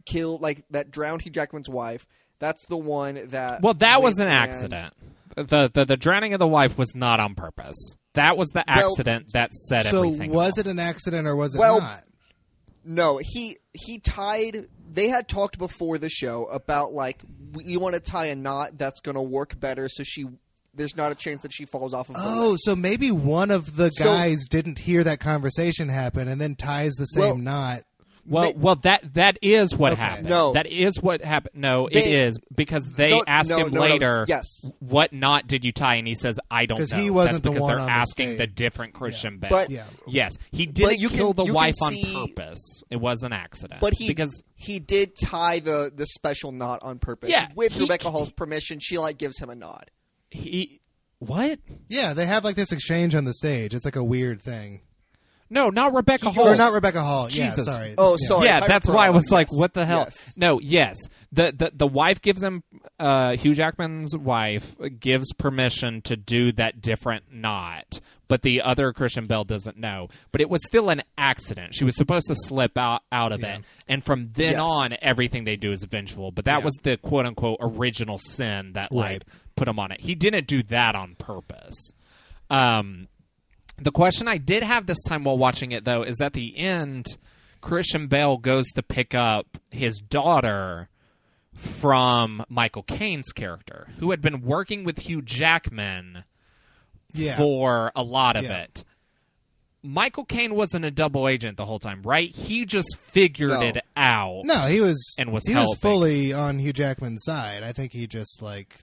killed like that drowned Hugh Jackman's wife. That's the one that Well, that was an went and- accident. The, the the drowning of the wife was not on purpose. That was the Well- accident that set So everything. So was off. it an accident or was it Well, not? No, he he tied. They had talked before the show about like you want to tie a knot that's going to work better, so she there's not a chance that she falls off of. Oh, ledge. so maybe one of the So- guys didn't hear that conversation happen and then ties the same Well, knot. Well, Ma- well, that that is what Okay. happened. No. that is what happened. No, it They- is because they No, asked no, him no, no. later. Yes. What knot did you tie? And he says, "I don't know." 'Cause he wasn't That's the because one they're on the asking the stage. different Christian Bale. But- Yeah. yes, he didn't you can- kill the you can wife see- on purpose. It was an accident. but he because he did tie the the special knot on purpose. Yeah, with he- Rebecca Hall's permission, she like gives him a nod. he what? Yeah, they have like this exchange on the stage. It's like a weird thing. No, not Rebecca He Hall. Or not Rebecca Hall. Jesus. Yeah, sorry. Oh, Yeah. sorry. yeah, Piper that's why I was like, yes, "What the hell?" yes. No, yes, the, the the wife gives him uh, Hugh Jackman's wife gives permission to do that different knot, but the other Christian Bale doesn't know. But it was still an accident. She was supposed to slip out out of Yeah. it, and from then Yes. on, everything they do is vengeful. But that Yeah. was the quote unquote original sin that like put him on it. He didn't do that on purpose. Um, the question I did have this time while watching it, though, is at the end, Christian Bale goes to pick up his daughter from Michael Caine's character, who had been working with Hugh Jackman Yeah. for a lot of Yeah. it. Michael Caine wasn't a double agent the whole time, right? He just figured No. it out. No, he was And was he was fully on Hugh Jackman's side. I think he just like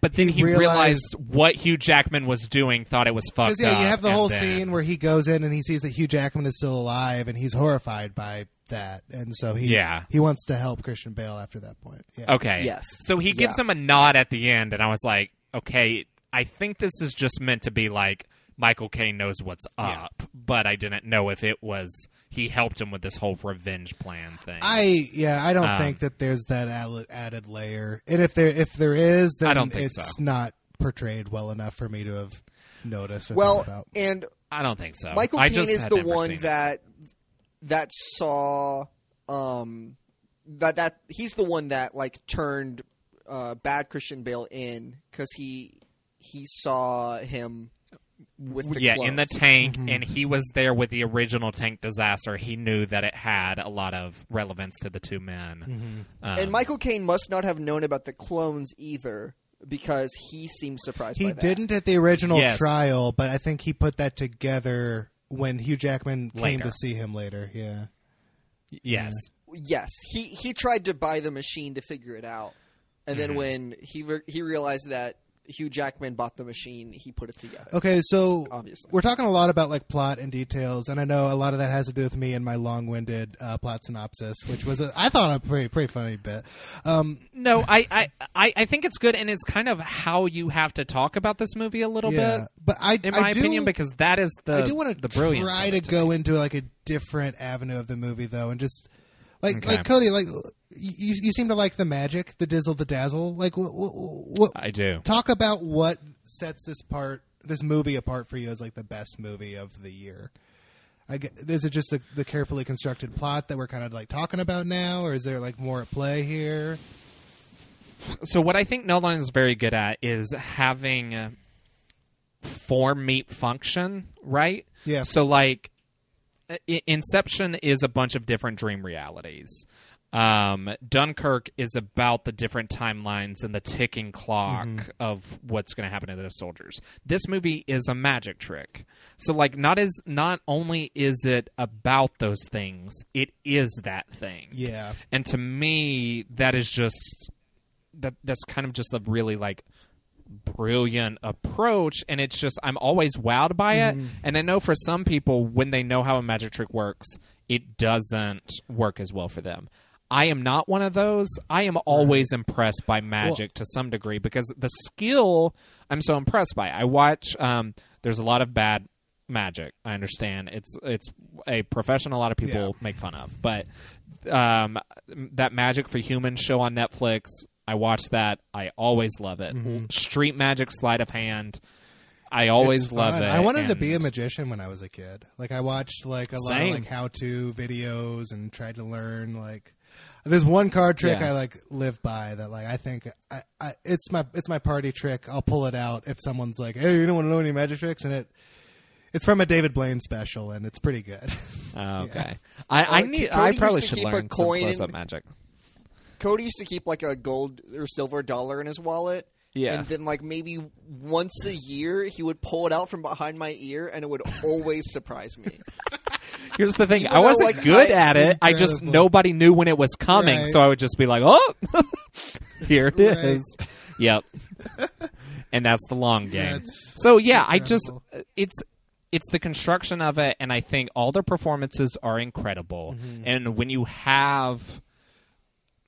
But then He he, realized- realized, what Hugh Jackman was doing, thought it was fucked because yeah, you have the whole then- scene where he goes in and he sees that Hugh Jackman is still alive and he's horrified by that, and so he Yeah. he wants to help Christian Bale after that point. Yeah. Okay. Yes. So he gives Yeah. him a nod at the end, and I was like, okay, I think this is just meant to be like Michael Caine knows what's Yeah. up, but I didn't know if it was he helped him with this whole revenge plan thing. I yeah, I don't Um, think that there's that added- added layer, and if there if there is, then I don't think it's so. not portrayed well enough for me to have noticed. Well, about. and I don't think so. Michael I Caine is the one seen it. that that saw um that that he's the one that like turned uh bad Christian Bale in cuz he he saw him with the yeah, in the tank, Mm-hmm. and he was there with the original tank disaster. He knew that it had a lot of relevance to the two men. Mm-hmm. Um, and Michael Caine must not have known about the clones either because he seemed surprised he by that. didn't at the original Yes. trial, but I think he put that together when Hugh Jackman came to see him later. Yeah, yes, Yes, he he tried to buy the machine to figure it out, and Mm-hmm. then when he re- he realized that Hugh Jackman bought the machine, he put it together. Okay, so Obviously. we're talking a lot about like plot and details, and I know a lot of that has to do with me and my long-winded uh, plot synopsis, which was a, I thought a pretty pretty funny bit. Um, No, I, I, I, I think it's good, and it's kind of how you have to talk about this movie a little yeah, bit, but I in I my do, opinion, because that is the I do want the to brilliance. try to to go me. into like a different avenue of the movie though, and just like Okay. like Cody, like you you seem to like the magic, the dizzle, the dazzle. Like what, what, I do. talk about what sets this part this movie apart for you as like the best movie of the year. I get, is it just the, the carefully constructed plot that we're kind of like talking about now, or is there like more at play here? So what I think Nolan is very good at is having uh, form meet function, right? Yeah. So like, Inception is a bunch of different dream realities. Um, Dunkirk is about the different timelines and the ticking clock of what's going to happen to those soldiers. This movie is a magic trick. So like, not as not only is it about those things, it is that thing. Yeah, And to me, that is just that that's kind of just a really like brilliant approach and it's just I'm always wowed by it and I know for some people when they know how a magic trick works it doesn't work as well for them. I am not one of those. I am always impressed by magic to some degree because the skill I'm so impressed by. I watch um there's a lot of bad magic. I understand. It's it's a profession a lot of people Yeah. make fun of. But um that Magic for Humans show on Netflix, I watch that. I always love it. Street Magic Sleight of Hand. I always love it. I wanted to be a magician when I was a kid. Like I watched like a lot of like how to videos and tried to learn like. There's one card trick Yeah. I like live by that like I think I, I it's my it's my party trick. I'll pull it out if someone's like, "Hey, you don't want to know any magic tricks?" and it it's from a David Blaine special and it's pretty good. Oh, okay. I, I Uh, need. I probably should keep a learn some close up magic. Cody used to keep like a gold or silver dollar in his wallet. Yeah. And then like maybe once a year he would pull it out from behind my ear and it would always surprise me. Here's the thing. Even I wasn't like, good I- at it. I just nobody knew when it was coming, Right. so I would just be like, "Oh, here it Right. is." Yep. and that's the long game. That's So yeah, I just it's it's the construction of it, and I think all the performances are incredible. Mm-hmm. And when you have,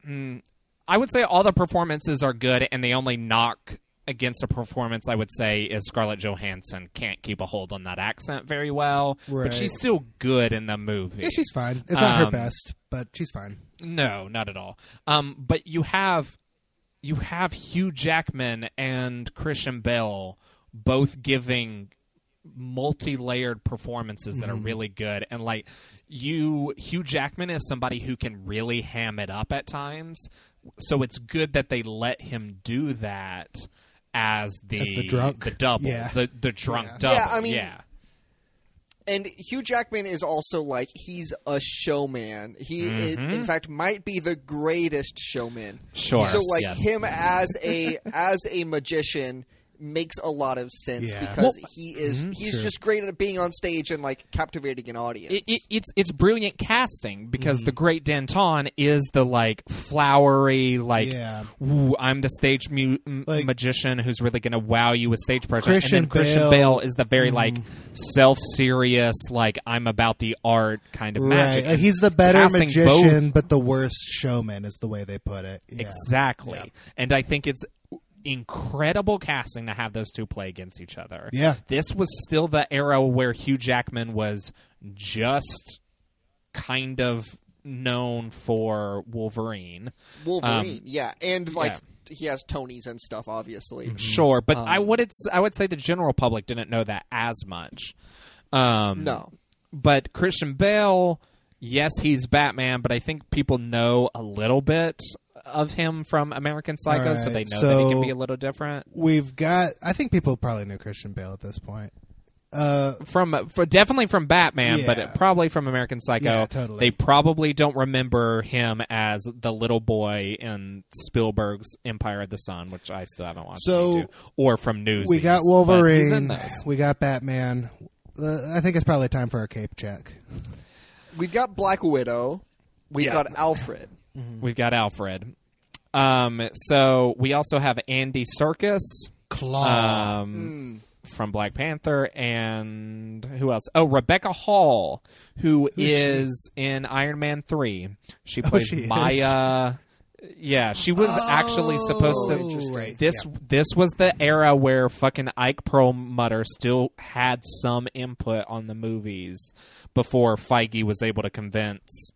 mm, I would say all the performances are good, and the only knock against a performance I would say is Scarlett Johansson can't keep a hold on that accent very well, Right. but she's still good in the movie. yeah, she's fine. It's not her Um, best, but she's fine. No, not at all. Um, but you have you have Hugh Jackman and Christian Bale both giving multi-layered performances that are Mm-hmm. really good and like you Hugh Jackman is somebody who can really ham it up at times so it's good that they let him do that as the As the drunk? the double Yeah. the the drunk Yeah. double Yeah, I mean- yeah And Hugh Jackman is also like he's a showman. He i- in fact might be the greatest showman. Mm-hmm. Sure, So like yes. him as a as a magician makes a lot of sense Yeah. because Well- he is mhm. he's sure. just great at being on stage and like captivating an audience. it, it, it's it's brilliant casting because Mm-hmm. the great Danton is the like flowery like Yeah. ooh, I'm the stage mu- Like- magician who's really going to wow you with stage presence Christian and then Christian Bale- Bale is the very mm-hmm. like self serious like I'm about the art kind of magic uh, Right. Like, he's the better Casting magician, but the worst showman is the way they put it. Yeah. exactly Yeah. and I think it's incredible casting to have those two play against each other Yeah. this was still the era where Hugh Jackman was just kind of known for Wolverine. Wolverine, um, yeah, and like yeah. he has Tonys and stuff, obviously. Sure, but I Um, would it's, I would say the general public didn't know that as much. Um, No, but Christian Bale, yes, he's Batman, but I think people know a little bit of him from American Psycho, so they know that he can be a little different. We've got. I think people probably knew Christian Bale at this point. Uh, From for definitely from Batman, Yeah. but probably from American Psycho. Yeah, totally. They probably don't remember him as the little boy in Spielberg's Empire of the Sun, which I still haven't watched. So, to, or from Newsies. we got but he's in Wolverine. We got Batman. Uh, I think it's probably time for a cape check. we've got Black Widow. We've Yeah. got Alfred. We've got Alfred. Um, so we also have Andy Serkis Klaue. um, from Black Panther, and who else? Oh, Rebecca Hall, who is in Iron Man three. She plays she is. Maya. Yeah, she was actually supposed to. Right, This yeah. this was the era where fucking Ike Perlmutter still had some input on the movies before Feige was able to convince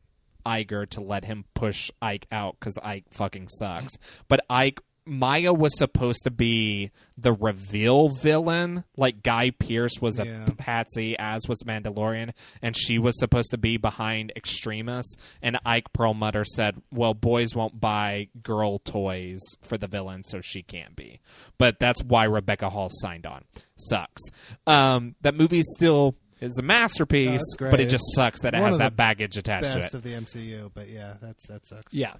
Iger to let him push Ike out because Ike fucking sucks. But Ike Maya was supposed to be the reveal villain, like Guy Pearce was a Yeah. patsy, as was Mandalorian, and she was supposed to be behind extremists. And Ike Perlmutter said, "Well, boys won't buy girl toys for the villain, so she can't be." But that's why Rebecca Hall signed on. Sucks. Um, that movie still is a masterpiece, but it just sucks that it one has of that baggage attached to it. Best of the MCU, but yeah, that's that sucks. Yeah.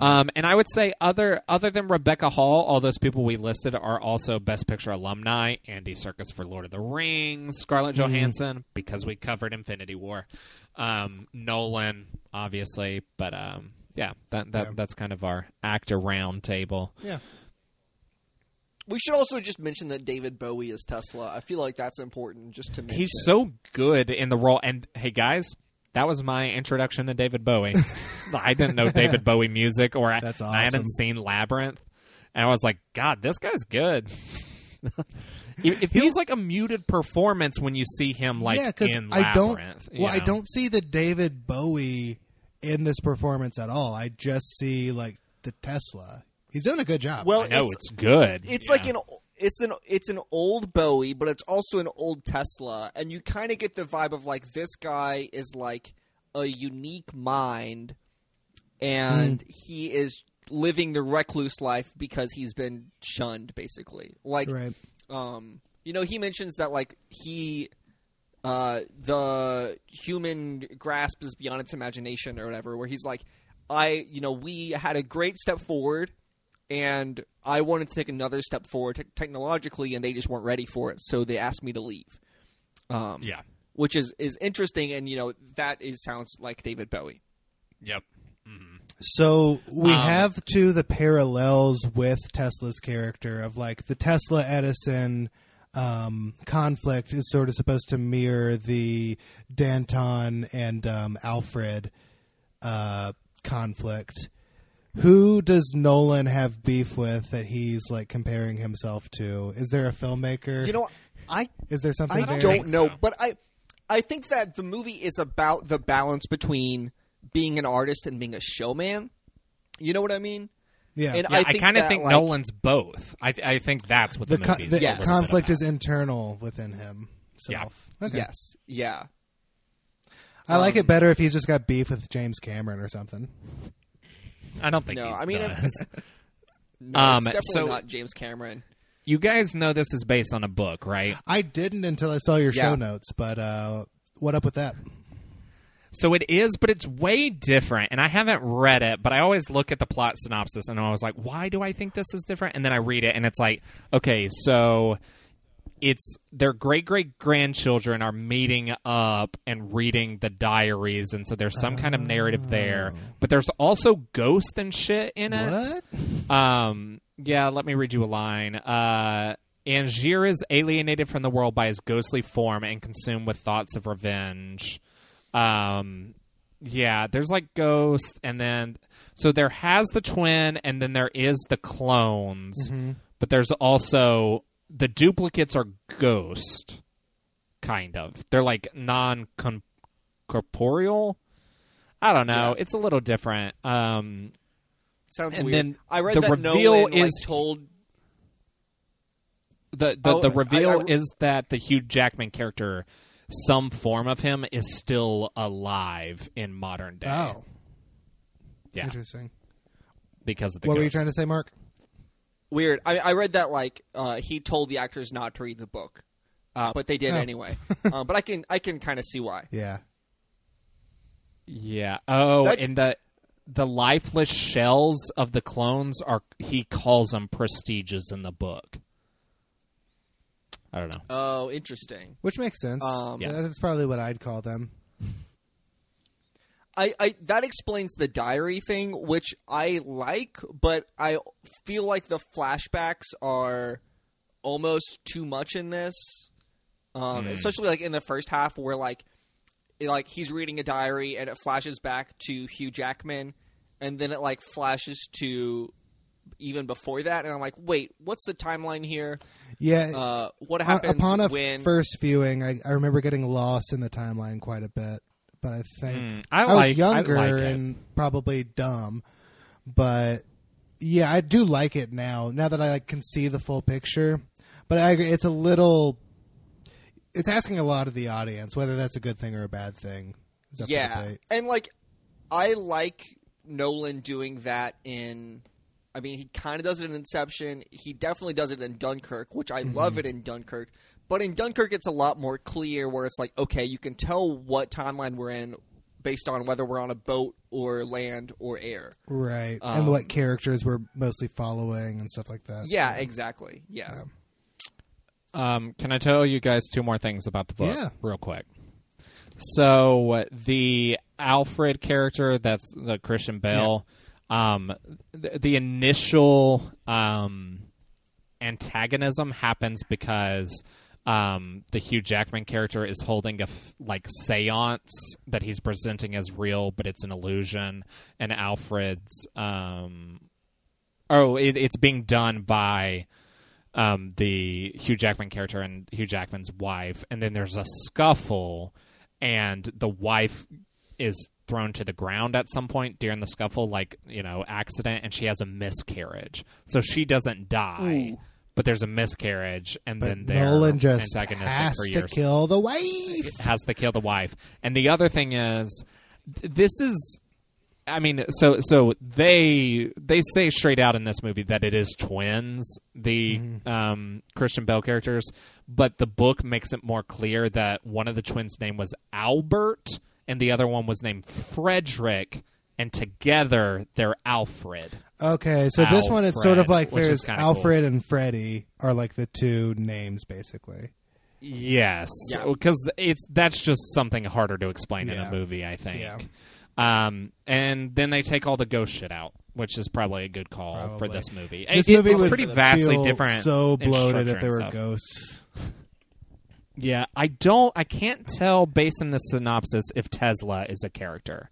Um, and I would say other other than Rebecca Hall, all those people we listed are also Best Picture alumni. Andy Serkis for Lord of the Rings, Scarlett Johansson because we covered Infinity War, um, Nolan obviously, but um, yeah, that that Yeah. that's kind of our actor round table. Yeah. We should also just mention that David Bowie is Tesla. I feel like that's important just to mention. He's so good in the role. And hey, guys. That was my introduction to David Bowie. I didn't know David Bowie music, or I, That's I hadn't seen Labyrinth, and I was like, "God, this guy's good." it, it feels like a muted performance when you see him like yeah, because in I don't. Labyrinth. you Well, I don't see the David Bowie in this performance at all. I just see like the Tesla. He's doing a good job. well. I know it's, it's, good. it's Yeah. like an it's an it's an old Bowie, but it's also an old Tesla, and you kind of get the vibe of like this guy is like a unique mind, and he is living the recluse life because he's been shunned, basically. Like, right. um, you know, he mentions that like he. Uh, the human grasp is beyond its imagination, or whatever. Where he's like, I, you know, we had a great step forward, and I wanted to take another step forward te- technologically, and they just weren't ready for it, so they asked me to leave. Um, yeah. which is is interesting, and you know that is sounds like David Bowie. Yep. So we Um, have to the parallels with Tesla's character of like the Tesla Edison um, conflict is sort of supposed to mirror the Danton and um, Alfred uh, conflict. Who does Nolan have beef with that he's like comparing himself to? Is there a filmmaker? You know, I is there something I there? don't know, so. but I I think that the movie is about the balance between being an artist and being a showman. You know what I mean? Yeah. And Yeah, I, think kind of think like- Nolan's both. I I think that's what the, the, con- the Yes. conflict is internal within him. Yeah. Okay. Yes, yeah. I like Um, it better if he's just got beef with James Cameron or something. I don't think No, he's I mean, does. No, Um, it's definitely so- not James Cameron. you guys know this is based on a book, right? I didn't until I saw your Yeah. show notes, but uh, what up with that? So it is, but it's way different. And I haven't read it, but I always look at the plot synopsis and I was like, why do I think this is different? And then I read it and it's like, okay, so it's their great great grandchildren are meeting up and reading the diaries. And so there's some kind of narrative there. But there's also ghost and shit in it. What? Um, yeah, let me read you a line. Uh, Angier is alienated from the world by his ghostly form and consumed with thoughts of revenge. Um, yeah, there's like ghost, and then so there has the twin, and then there is the clones, but there's also the duplicates are ghost, kind of. They're like non corporeal. I don't know. Yeah. It's a little different. Um, Sounds And weird. then I read the that reveal Nolan like, is- told. the the, Oh, the reveal I- is that the Hugh Jackman character, some form of him, is still alive in modern day. Oh, yeah, interesting. because of the What were you trying to say, Mark? Weird. I, I read that like uh, he told the actors not to read the book, uh, but they did Oh. anyway. uh, but I can I can kind of see why. Yeah. Yeah. Oh, That- and the the lifeless shells of the clones are he calls them prestiges in the book. I don't know. Oh, interesting. Which makes sense. Um, yeah. Yeah. That's probably what I'd call them. I, I that explains the diary thing, which I like, but I feel like the flashbacks are almost too much in this. Um, Hmm. especially like in the first half where like it, like he's reading a diary and it flashes back to Hugh Jackman and then it like flashes to even before that and I'm like, "Wait, what's the timeline here? Yeah. Uh what happens upon a when first viewing, I, I remember getting lost in the timeline quite a bit. But I think Mm, I was like- I younger like and probably dumb. But yeah, I do like it now. Now that I like can see the full picture. But I agree, it's a little. It's asking a lot of the audience, whether that's a good thing or a bad thing. is yeah and like i like nolan doing that in i mean he kind of does it in inception he definitely does it in dunkirk which i Mm-hmm. love it in dunkirk but in dunkirk it's a lot more clear where it's like okay you can tell what timeline we're in based on whether we're on a boat or land or air Right. Um, and what characters we're mostly following and stuff like that. yeah exactly yeah Yeah. Um, can I tell you guys two more things about the book, Yeah. real quick? So the Alfred character, that's the Christian Bale. Um, the, the initial um, antagonism happens because um, the Hugh Jackman character is holding a f- like séance that he's presenting as real, but it's an illusion, and Alfred's um, oh, it, it's being done by um, the Hugh Jackman character and Hugh Jackman's wife, and then there's a scuffle, and the wife is thrown to the ground at some point during the scuffle, like you know, accident, and she has a miscarriage. So she doesn't die, Ooh. But there's a miscarriage, and But then they're Nolan just antagonistic has for to years kill the wife. has to kill the wife. And the other thing is, this is, I mean, so so they they say straight out in this movie that it is twins, the um, Christian Bale characters, but the book makes it more clear that one of the twins' name was Albert and the other one was named Frederick. And together they're Alfred. Okay, so this one it's sort of Alfred, like which is there's kinda Alfred and Freddy are like the two names basically. Yes, Yeah. because it's that's just something harder to explain in Yeah. a movie, I think. Yeah. Um, and then they take all the ghost shit out, which is probably a good call for this movie. This It- movie it's would pretty vastly feel different. So in bloated structure if there were stuff. ghosts. Yeah, I don't. I can't tell based on the synopsis if Tesla is a character.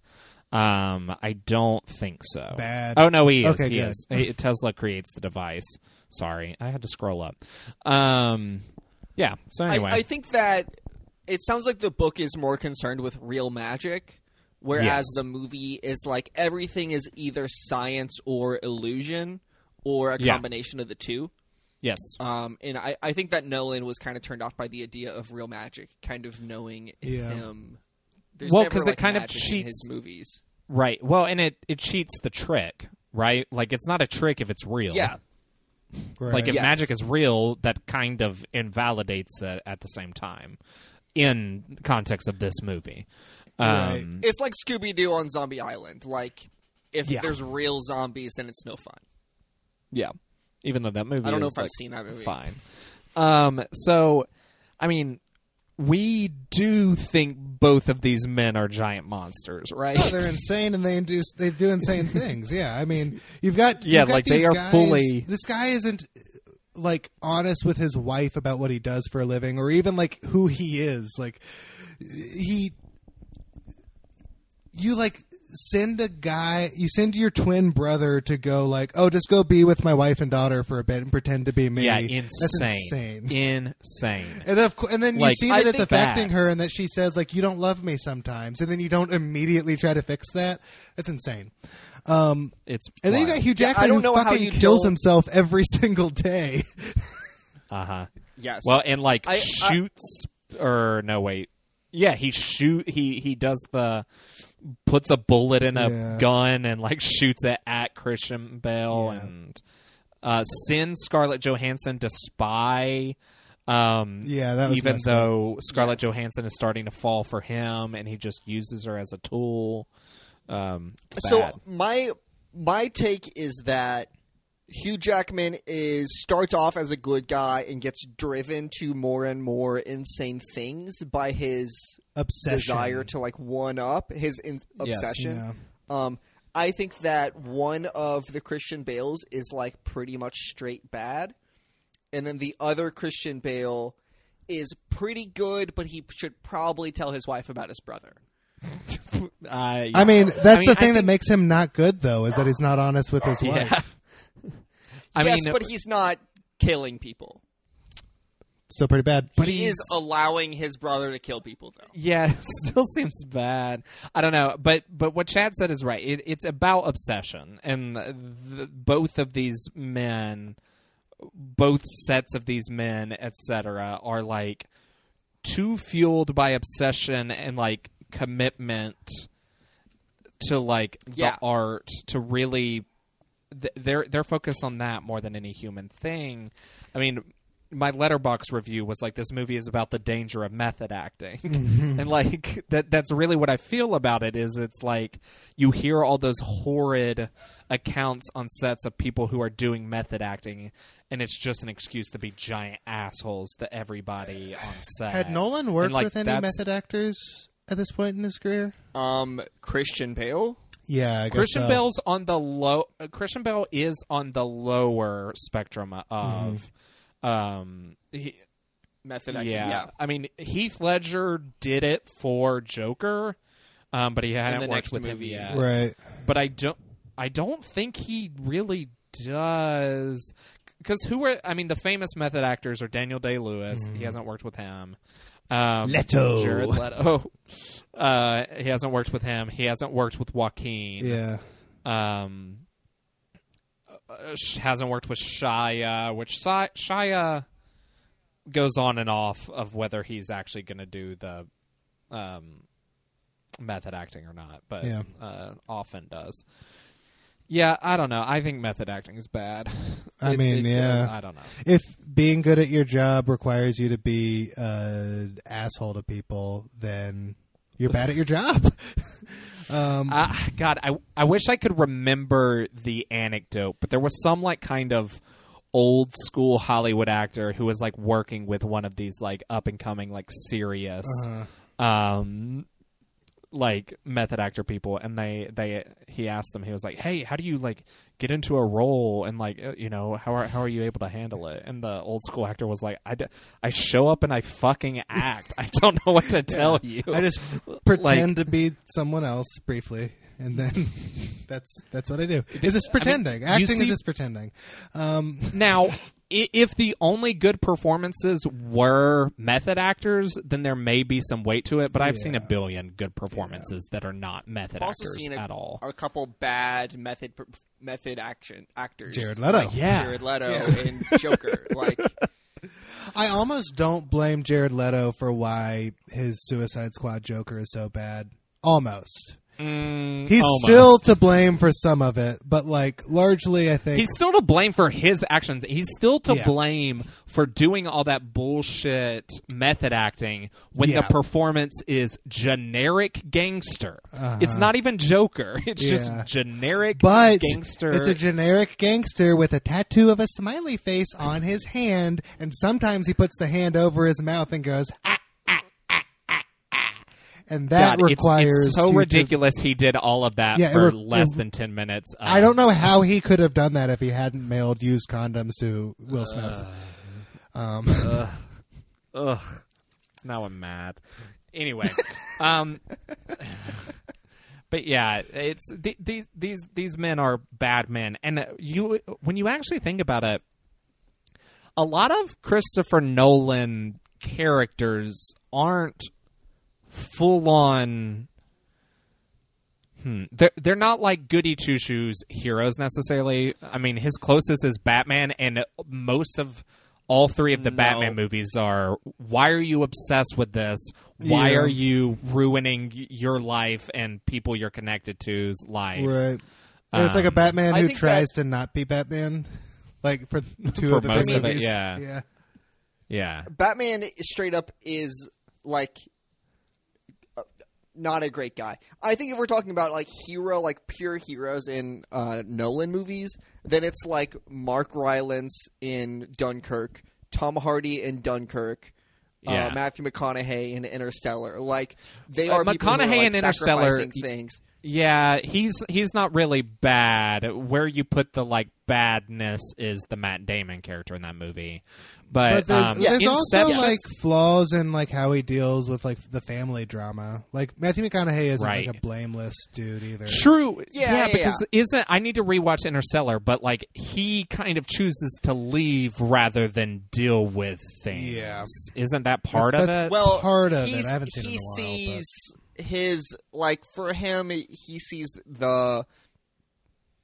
Um, I don't think so. Bad. Oh no, he is. Okay, he good. is. He- Tesla creates the device. Sorry, I had to scroll up. Um, yeah. So anyway, I, I think that it sounds like the book is more concerned with real magic, whereas Yes. the movie is like everything is either science or illusion, or a Yeah. combination of the two. yes. Um, and I, I think that Nolan was kind of turned off by the idea of real magic, kind of knowing Yeah. him. There's Well, never, 'cause it kind of cheats- movies. Right. Well, and it it cheats the trick, right? Like it's not a trick if it's real. Yeah, Right. Like if Yes. magic is real, that kind of invalidates it at the same time in context of this movie. Right. Um, it's like Scooby Doo on Zombie Island. Like if Yeah. there's real zombies, then it's no fun. yeah. Even though that movie I don't know is, if I've seen that movie. fine. Um so I mean we do think both of these men are giant monsters, right? Oh, they're insane and they induce they do insane things. Yeah, I mean, you've got Yeah, you've got like, they are guys- fully- This guy isn't like honest with his wife about what he does for a living, or even like who he is. Like he, you like send a guy, you send your twin brother to go like, oh, just go be with my wife and daughter for a bit and pretend to be me. yeah, That's insane. insane. Insane. And, of, cou- and then you Like, see I that it's affecting that- her, and that she says like, "You don't love me sometimes," and then you don't immediately try to fix that. That's insane. Um, It's and then you got wild. Hugh Yeah, I Jackman don't who know how fucking you kills don't- himself every single day. Uh-huh. Yes. Well, and like I- I- shoots or no wait. Yeah, he shoot he he does the puts a bullet in a Yeah. gun and like shoots it at Christian Bale Yeah. and uh sends Scarlett Johansson to spy um Yeah, that was even messed though Scarlett Yes. Johansson is starting to fall for him and he just uses her as a tool. Um it's so bad. my my take is that Hugh Jackman is starts off as a good guy and gets driven to more and more insane things by his Obsession. desire to like one up his in- Yes. obsession. Um, I think that one of the Christian Bales is like pretty much straight bad, and then the other Christian Bale is pretty good, but he should probably tell his wife about his brother. Uh, yeah. I mean, that's I mean, the I thing that makes him not good, though, is that he's not honest with his wife. Yeah. I yes, mean, but he's not killing people. Still pretty bad. But he he's- is allowing his brother to kill people, though. Yeah, it still seems bad. I don't know, but but what Chad said is right. It, it's about obsession, and the, both of these men, both sets of these men, etc., are like too fueled by obsession and like commitment to like Yeah. the art to really th- they're they're focused on that more than any human thing. I mean, my Letterboxd review was like this movie is about the danger of method acting. and like that that's really what I feel about it is it's like you hear all those horrid accounts on sets of people who are doing method acting and it's just an excuse to be giant assholes to everybody on set. Had Nolan worked like, with any that's- method actors at this point in his career? Um, Christian Bale. Yeah, I guess Christian so. Bale's on the low. Uh, Christian Bale is on the lower spectrum of. Um, he, Method acting. yeah. Yeah. I mean Heath Ledger did it for Joker, um, but he hadn't the worked next with movie. him yet. Right. But I don't. I don't think he really does. Because who are? I mean, the famous method actors are Daniel Day Lewis. He hasn't worked with him. Um, Leto. Jared Leto. Uh, he hasn't worked with him. He hasn't worked with Joaquin Yeah. um, uh, hasn't worked with Shia, which Shi- Shia goes on and off of whether he's actually going to do the um, method acting or not, but Yeah. uh, often does. Yeah, I don't know. I think method acting is bad. I It- mean, it, yeah. I don't know. If being good at your job requires you to be an asshole to people, then you're bad at your job. um, Uh, God, I I wish I could remember the anecdote, but there was some like kind of old school Hollywood actor who was like working with one of these like up and coming like serious uh, um like method actor people and they they he asked them he was like hey how do you like get into a role and like uh, you know how are how are you able to handle it and the old school actor was like i, d- I show up and i fucking act i don't know what to tell you I just pretend to be someone else briefly, and then that's that's what I do. It's just pretending. you Acting see- is just pretending. Um, Now, i- if the only good performances were method actors, then there may be some weight to it. But I've seen a billion good performances that are not method I've also actors seen a, at all. a couple bad method method action actors. Jared Leto. Like Yeah. Jared Leto Yeah. in Joker. Like I almost don't blame Jared Leto for why his Suicide Squad Joker is so bad. Almost. Mm, He's almost. still to blame for some of it, but like largely, I think He's still to blame for his actions. He's still to Yeah. blame for doing all that bullshit method acting when Yeah. the performance is generic gangster. Uh-huh. It's not even Joker. It's just generic but gangster. it's a generic gangster with a tattoo of a smiley face on his hand, and sometimes he puts the hand over his mouth and goes. "Ah, ah, ah, ah, ah." And that God, requires it's, so you to- ridiculous. He did all of that Yeah, for re- less it- than ten minutes. Uh, I don't know how he could have done that if he hadn't mailed used condoms to Will Smith. um, Ugh. Now I'm mad. Anyway, um, but yeah, it's the, the, these these men are bad men, and you when you actually think about it, a lot of Christopher Nolan characters aren't full on. Hmm. They're they're not like goody two shoes heroes necessarily. I mean, his closest is Batman, and most of all three of the No. Batman movies are. Why are you obsessed with this? Why Yeah. are you ruining your life and people you're connected to's life? right. And it's like a Um, Batman I who tries that- to not be Batman. Like for two For of the most big of it, movies. yeah. yeah. Yeah, Batman straight up is like not a great guy. I think if we're talking about like hero, like pure heroes in uh, Nolan movies, then it's like Mark Rylance in Dunkirk, Tom Hardy in Dunkirk, Yeah. uh, Matthew McConaughey in Interstellar. Like they Uh, are are, McConaughey like, in Interstellar- things. Yeah, he's he's not really bad. Where you put the like badness is the Matt Damon character in that movie. But, But there's, um, there's also Inception- like flaws in like how he deals with like the family drama. Like Matthew McConaughey isn't Right. like a blameless dude either. True. Yeah, yeah, because isn't I need to rewatch Interstellar, but like he kind of chooses to leave rather than deal with things. Yeah. Isn't that part That's- of that's- it? Well, part of it. I haven't seen it he in a while, sees his like for him, he sees the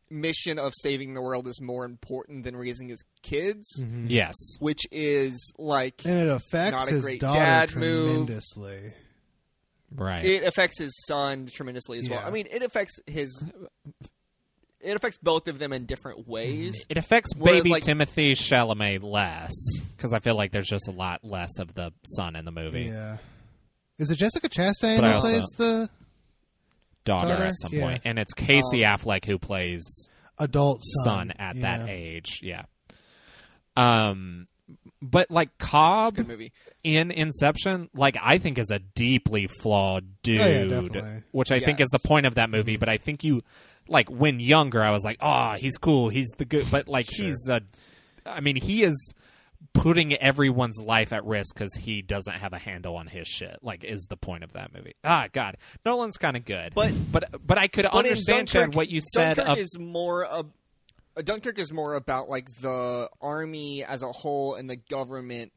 mission of saving the world is more important than raising his kids, Mhm. yes. which is like and it affects Not a his great daughter dad move. tremendously. Right. it affects his son tremendously as well. I mean, it affects his. It affects both of them in different ways. it affects Whereas, baby like- Timothée Chalamet less because I feel like there's just a lot less of the son in the movie. Yeah. Is it Jessica Chastain But who plays the Daughter Daughter? at some Yeah. point. and it's Casey Um, Affleck who plays adult son son, at Yeah. that age. Yeah. Um, but like Cobb Good movie. in Inception, like I think is a deeply flawed dude, Oh, yeah, which I think is the point of that movie. But I think you, like when younger, I was like, oh, he's cool, he's the good, but like he's a, I mean, he is putting everyone's life at risk because he doesn't have a handle on his shit. Like, is the point of that movie? Ah, God, Nolan's kind of good, But- but but I could But understand Dunkirk, what you said. Dunkirk of, is more a, Dunkirk is more about like the army as a whole and the government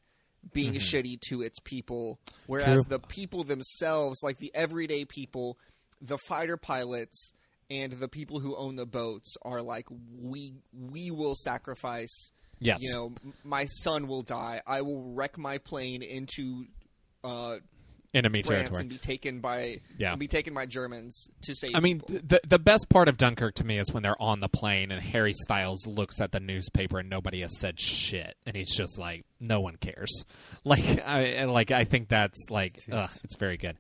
being shitty to its people, whereas True. the people themselves, like the everyday people, the fighter pilots and the people who own the boats, are like we we will sacrifice. Yes, You know, my son will die. I will wreck my plane into. Uh, enemy France territory. and be taken by Yeah. and be taken by Germans to save. I mean, people. the the best part of Dunkirk to me is when they're on the plane and Harry Styles looks at the newspaper and nobody has said shit, and he's just like, no one cares. Like, I like I think that's like, ugh, it's very good.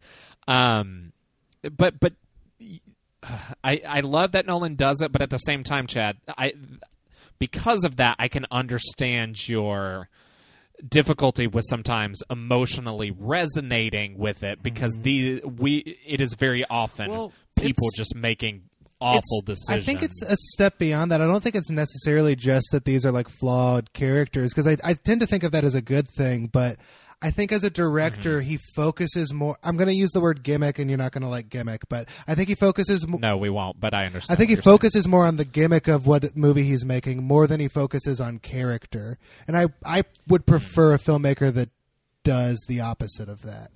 Um, but but I I love that Nolan does it, but at the same time, Chad, I because of that, I can understand your difficulty with sometimes emotionally resonating with it because mm-hmm. the we it is very often Well, people just making awful decisions. I think it's a step beyond that. I don't think it's necessarily just that these are like flawed characters because I, I tend to think of that as a good thing, but I think as a director, Mm-hmm. he focuses more. I'm going to use the word gimmick, and you're not going to like gimmick, but I think he focuses. Mo- no, we won't. But I understand. I think he you're saying. focuses more on the gimmick of what movie he's making more than he focuses on character. And I I would prefer a filmmaker that does the opposite of that.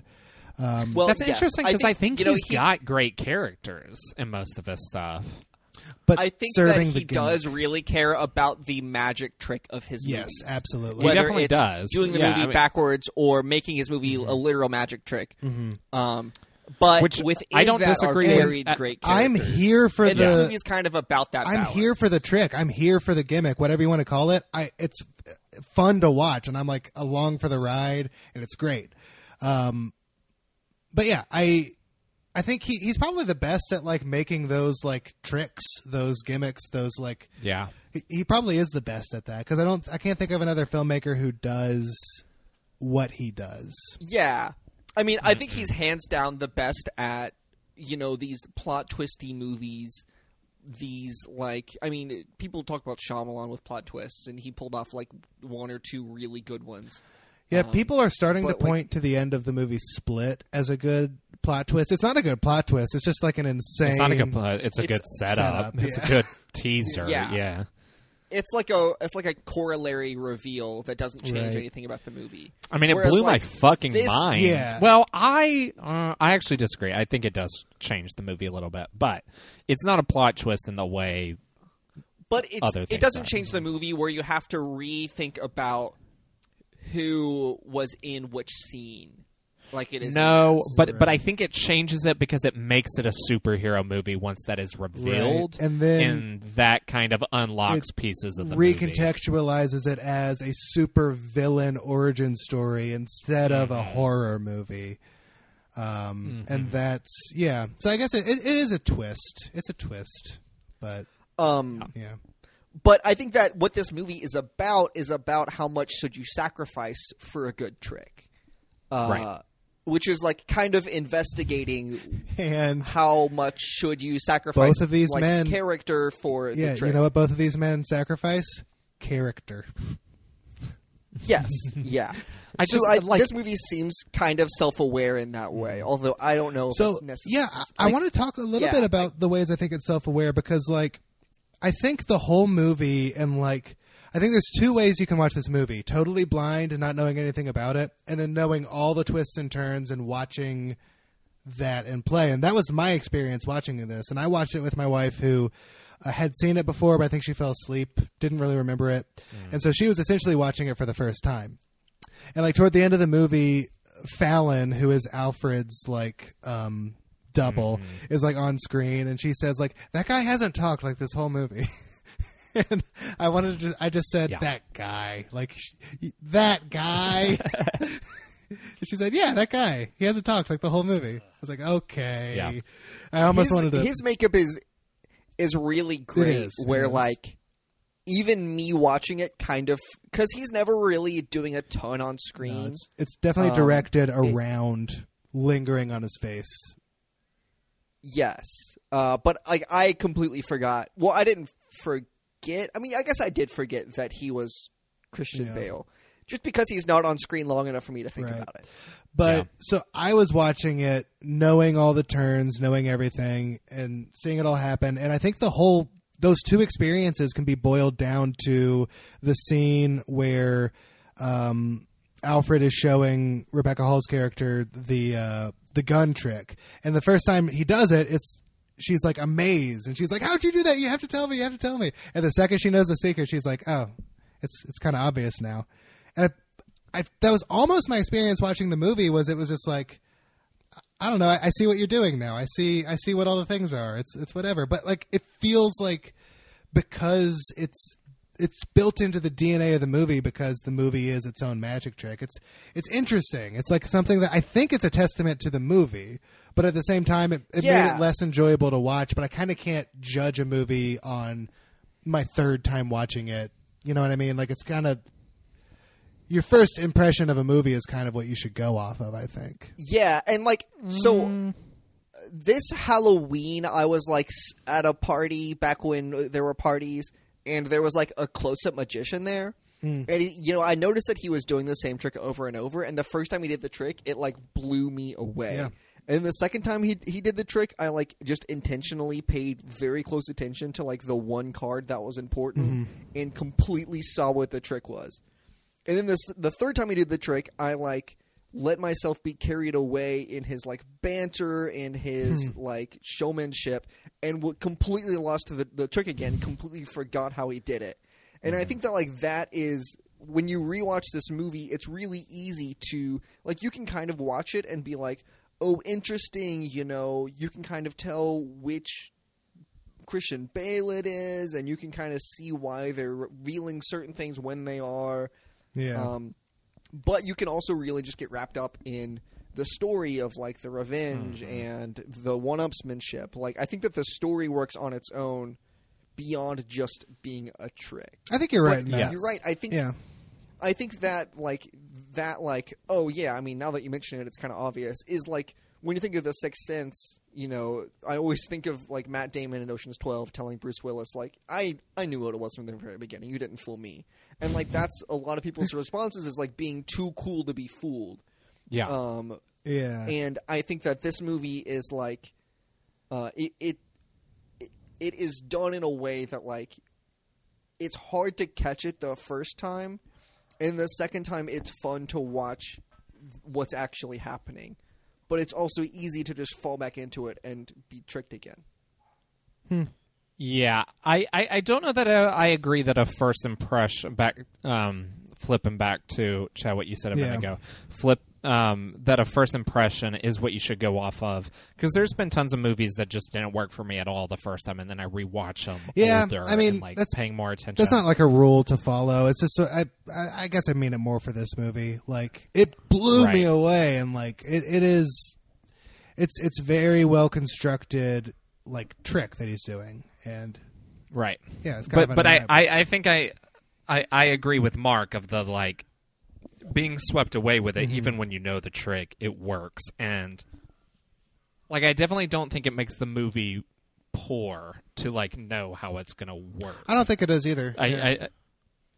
Um, well, That's yes, interesting because I think, you know, he's he- got great characters in most of his stuff. But I think serving that the he does really care about the magic trick of his Yes, movies. absolutely. He Whether definitely it's does. doing the Yeah, movie I mean- backwards or making his movie a literal magic trick. Um, but Which within I don't that disagree are with. very Uh, great I'm here for and this the. movie is kind of about that. I'm balance. here for the trick. I'm here for the gimmick, whatever you want to call it. I it's fun to watch, and I'm like along for the ride, and it's great. Um, but yeah, I I think he he's probably the best at like making those like tricks, those gimmicks, those like Yeah. he, he probably is the best at that because I don't I can't think of another filmmaker who does what he does. Yeah, I mean, I think mm-hmm. he's hands down the best at you know these plot twisty movies. These like, I mean, people talk about Shyamalan with plot twists, and he pulled off like one or two really good ones. Yeah, Um, people are starting to but, like- point to the end of the movie Split as a good plot twist. It's not a good plot twist. It's just like an insane. It's not a good. pl- It's a It's good setup. setup, It's yeah. a good teaser. Yeah. yeah. It's like a it's like a corollary reveal that doesn't change Right. anything about the movie. I mean, it Whereas, blew like, my fucking this- mind. Yeah. Well, I uh, I actually disagree. I think it does change the movie a little bit, but it's not a plot twist in the way. But it's, Other it doesn't are. change the movie where you have to rethink about who was in which scene, like it is. No, this. but but I think it changes it because it makes it a superhero movie once that is revealed, and then and that kind of unlocks pieces of the movie. recontextualizes it as a super villain origin story instead of Mm-hmm. a horror movie. Um, And that's yeah. So I guess it, it, it is a twist. It's a twist, but Um, yeah. But I think that what this movie is about is about how much should you sacrifice for a good trick, uh, Right. Which is like kind of investigating And how much should you sacrifice Both of these like, men- character for yeah, the trick. you know what both of these men sacrifice? Character. Yes, yeah. I so just, I, like- this movie seems kind of self-aware in that way, although I don't know if So it's necessary. yeah, I, I want to talk a little yeah, bit about the ways I think it's self-aware because like I think the whole movie and like I think there's two ways you can watch this movie: totally blind and not knowing anything about it, and then knowing all the twists and turns and watching that in play. And that was my experience watching this. And I watched it with my wife who. Uh, had seen it before, but I think she fell asleep, didn't really remember it, and so she was essentially watching it for the first time. And like toward the end of the movie, Fallon, who is Alfred's like um double, is like on screen and she says like that guy hasn't talked like this whole movie. and I wanted to just, I just said Yeah. that guy. Like sh- that guy. She said, "Yeah, that guy. He hasn't talked like the whole movie." I was like, "Okay." Yeah. I almost his, wanted to his makeup is is really great. is, it where is. like even me watching it, kind of because he's never really doing a ton on screen. No, it's, it's definitely Um, directed around lingering on his face. Yes, uh, but like I completely forgot. Well, I didn't forget. I mean, I guess I did forget that he was Christian Yeah. Bale, just because he's not on screen long enough for me to think Right. about it. But Yeah. so I was watching it, knowing all the turns, knowing everything, and seeing it all happen. And I think the whole those two experiences can be boiled down to the scene where um, Alfred is showing Rebecca Hall's character the uh, the gun trick, and the first time he does it, it's she's like amazed, and she's like, "How'd you do that? You have to tell me. You have to tell me." And the second she knows the secret, she's like, "Oh, it's it's kind of obvious now." And I, I that was almost my experience watching the movie. Was it was just like. I don't know. I, I see what you're doing now. I see. I see what all the things are. It's it's whatever. But like, it feels like because it's it's built into the DNA of the movie because the movie is its own magic trick. It's it's interesting. It's like something that I think it's a testament to the movie, but at the same time, it, it made it less enjoyable to watch. But I kind of can't judge a movie on my third time watching it. You know what I mean? Like it's kind of your first impression of a movie is kind of what you should go off of. I think. Yeah, and like so mm. this Halloween I was like at a party back when there were parties and there was like a close-up magician there. Hmm. And he, you know, I noticed that he was doing the same trick over and over and the first time he did the trick, it like blew me away. Yeah. And the second time he he did the trick, I like just intentionally paid very close attention to like the one card that was important mm-hmm. and completely saw what the trick was. And then this the third time he did the trick, I like let myself be carried away in his like banter and his like showmanship and w- completely lost the, the trick again, completely forgot how he did it. And I think that like that is when you rewatch this movie, it's really easy to like you can kind of watch it and be like, "Oh, interesting," you know, you can kind of tell which Christian Bale it is, and you can kind of see why they're revealing certain things when they are. Yeah. Um, but you can also really just get wrapped up in the story of like the revenge mm-hmm. and the one-upsmanship. Like I think that the story works on its own beyond just being a trick. I think you're But right. in that. You're right. I think Yeah. I think that like that like oh yeah, I mean now that you mention it, it's kind of obvious. Is like when you think of the Sixth Sense, you know, I always think of like Matt Damon in Ocean's Twelve telling Bruce Willis like I I knew what it was from the very beginning. You didn't fool me, and like that's a lot of people's responses is like being too cool to be fooled. Yeah. Um, Yeah. and I think that this movie is like, uh, it, it it it is done in a way that like it's hard to catch it the first time, and the second time it's fun to watch what's actually happening, but it's also easy to just fall back into it and be tricked again. Yeah, I, I, I don't know that I, I agree that a first impression back um, flipping back to Chad what you said a minute Yeah. ago flip um, that a first impression is what you should go off of because there's been tons of movies that just didn't work for me at all the first time and then I rewatch them Yeah, older I mean, and, like that's- paying more attention. That's not like a rule to follow. It's just I, I I guess I mean it more for this movie. Like it blew me away, and like it, it is. it's it's very well constructed like trick that he's doing, and Right. yeah, it's kind but of but I. I I think I, I I agree with Mark of the like being swept away with Mm-hmm. it even when you know the trick it works and like I definitely don't think it makes the movie poor to like know how it's gonna work. I don't think it is either. I, Yeah. I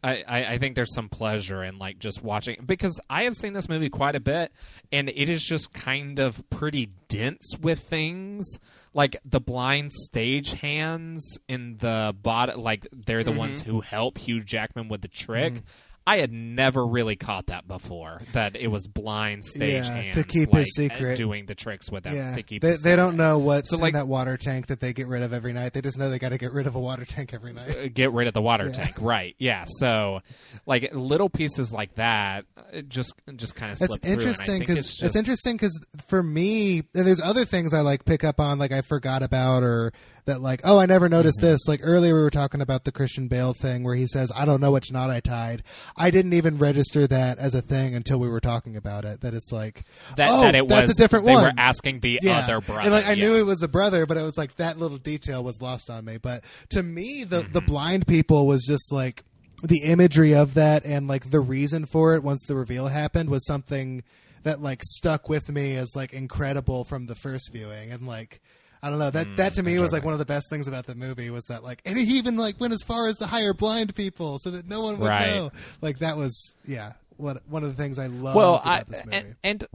I, I, think there's some pleasure in like just watching because I have seen this movie quite a bit and it is just kind of pretty dense with things like the blind stage hands in the bot like they're the ones who help Hugh Jackman with the trick. I had never really caught that before that it was blind stage Yeah, hands to keep like, his secret. doing the tricks with them yeah, to keep they, they don't know what's So, like- in that water tank that they get rid of every night. They just know they got to get rid of a water tank every night. uh, get rid of the water Yeah. tank right yeah so like little pieces like that uh, just just kind of slip through, interesting because it's, it's, interesting because for me, and there's other things I like pick up on, like I forgot about, or that like, oh, I never noticed Mm-hmm. this. Like earlier, we were talking about the Christian Bale thing where he says, "I don't know which knot I tied." I didn't even register that as a thing until we were talking about it. That it's like that, oh, that it that's was a different they one. were asking the yeah. other brother And like I yeah. knew it was a brother, but it was like that little detail was lost on me. But to me, the the Mm-hmm. blind people was just like the imagery of that and like the reason for it once the reveal happened was something that like stuck with me as like incredible from the first viewing and like I don't know that that mm, to me was like one of the best things about the movie was that like and he even like went as far as to hire blind people so that no one would Right. know like that was yeah what one of the things I love well about I, this movie and, and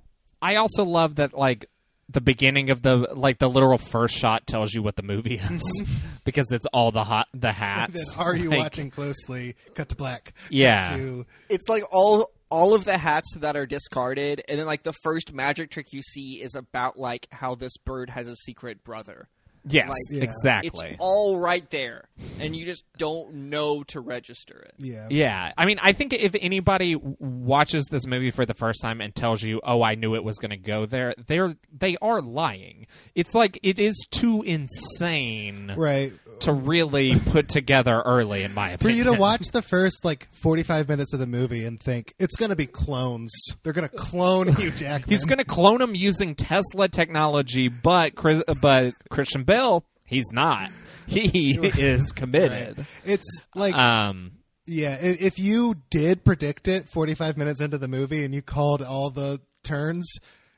i also love that like the beginning of the like the literal first shot tells you what the movie is because it's all the hot the And hats then are you Like, watching closely? Cut to black. Yeah. to- It's like all all of the hats that are discarded, and then like the first magic trick you see is about like how this bird has a secret brother. yes Like, Yeah. exactly It's all right there, and you just don't know to register it. yeah. Yeah, I mean, I think if anybody watches this movie for the first time and tells you, "Oh, I knew it was going to go there," they're they are lying. It's like it is too insane Right. To really put together early, in my opinion. For you to watch the first like 45 minutes of the movie and think it's going to be clones. They're going to clone Hugh Jackman. he's going to clone him using Tesla technology, but Chris, but Christian Bale, he's not. He is committed. Right. It's like Um, yeah, if you did predict it 45 minutes into the movie and you called all the turns,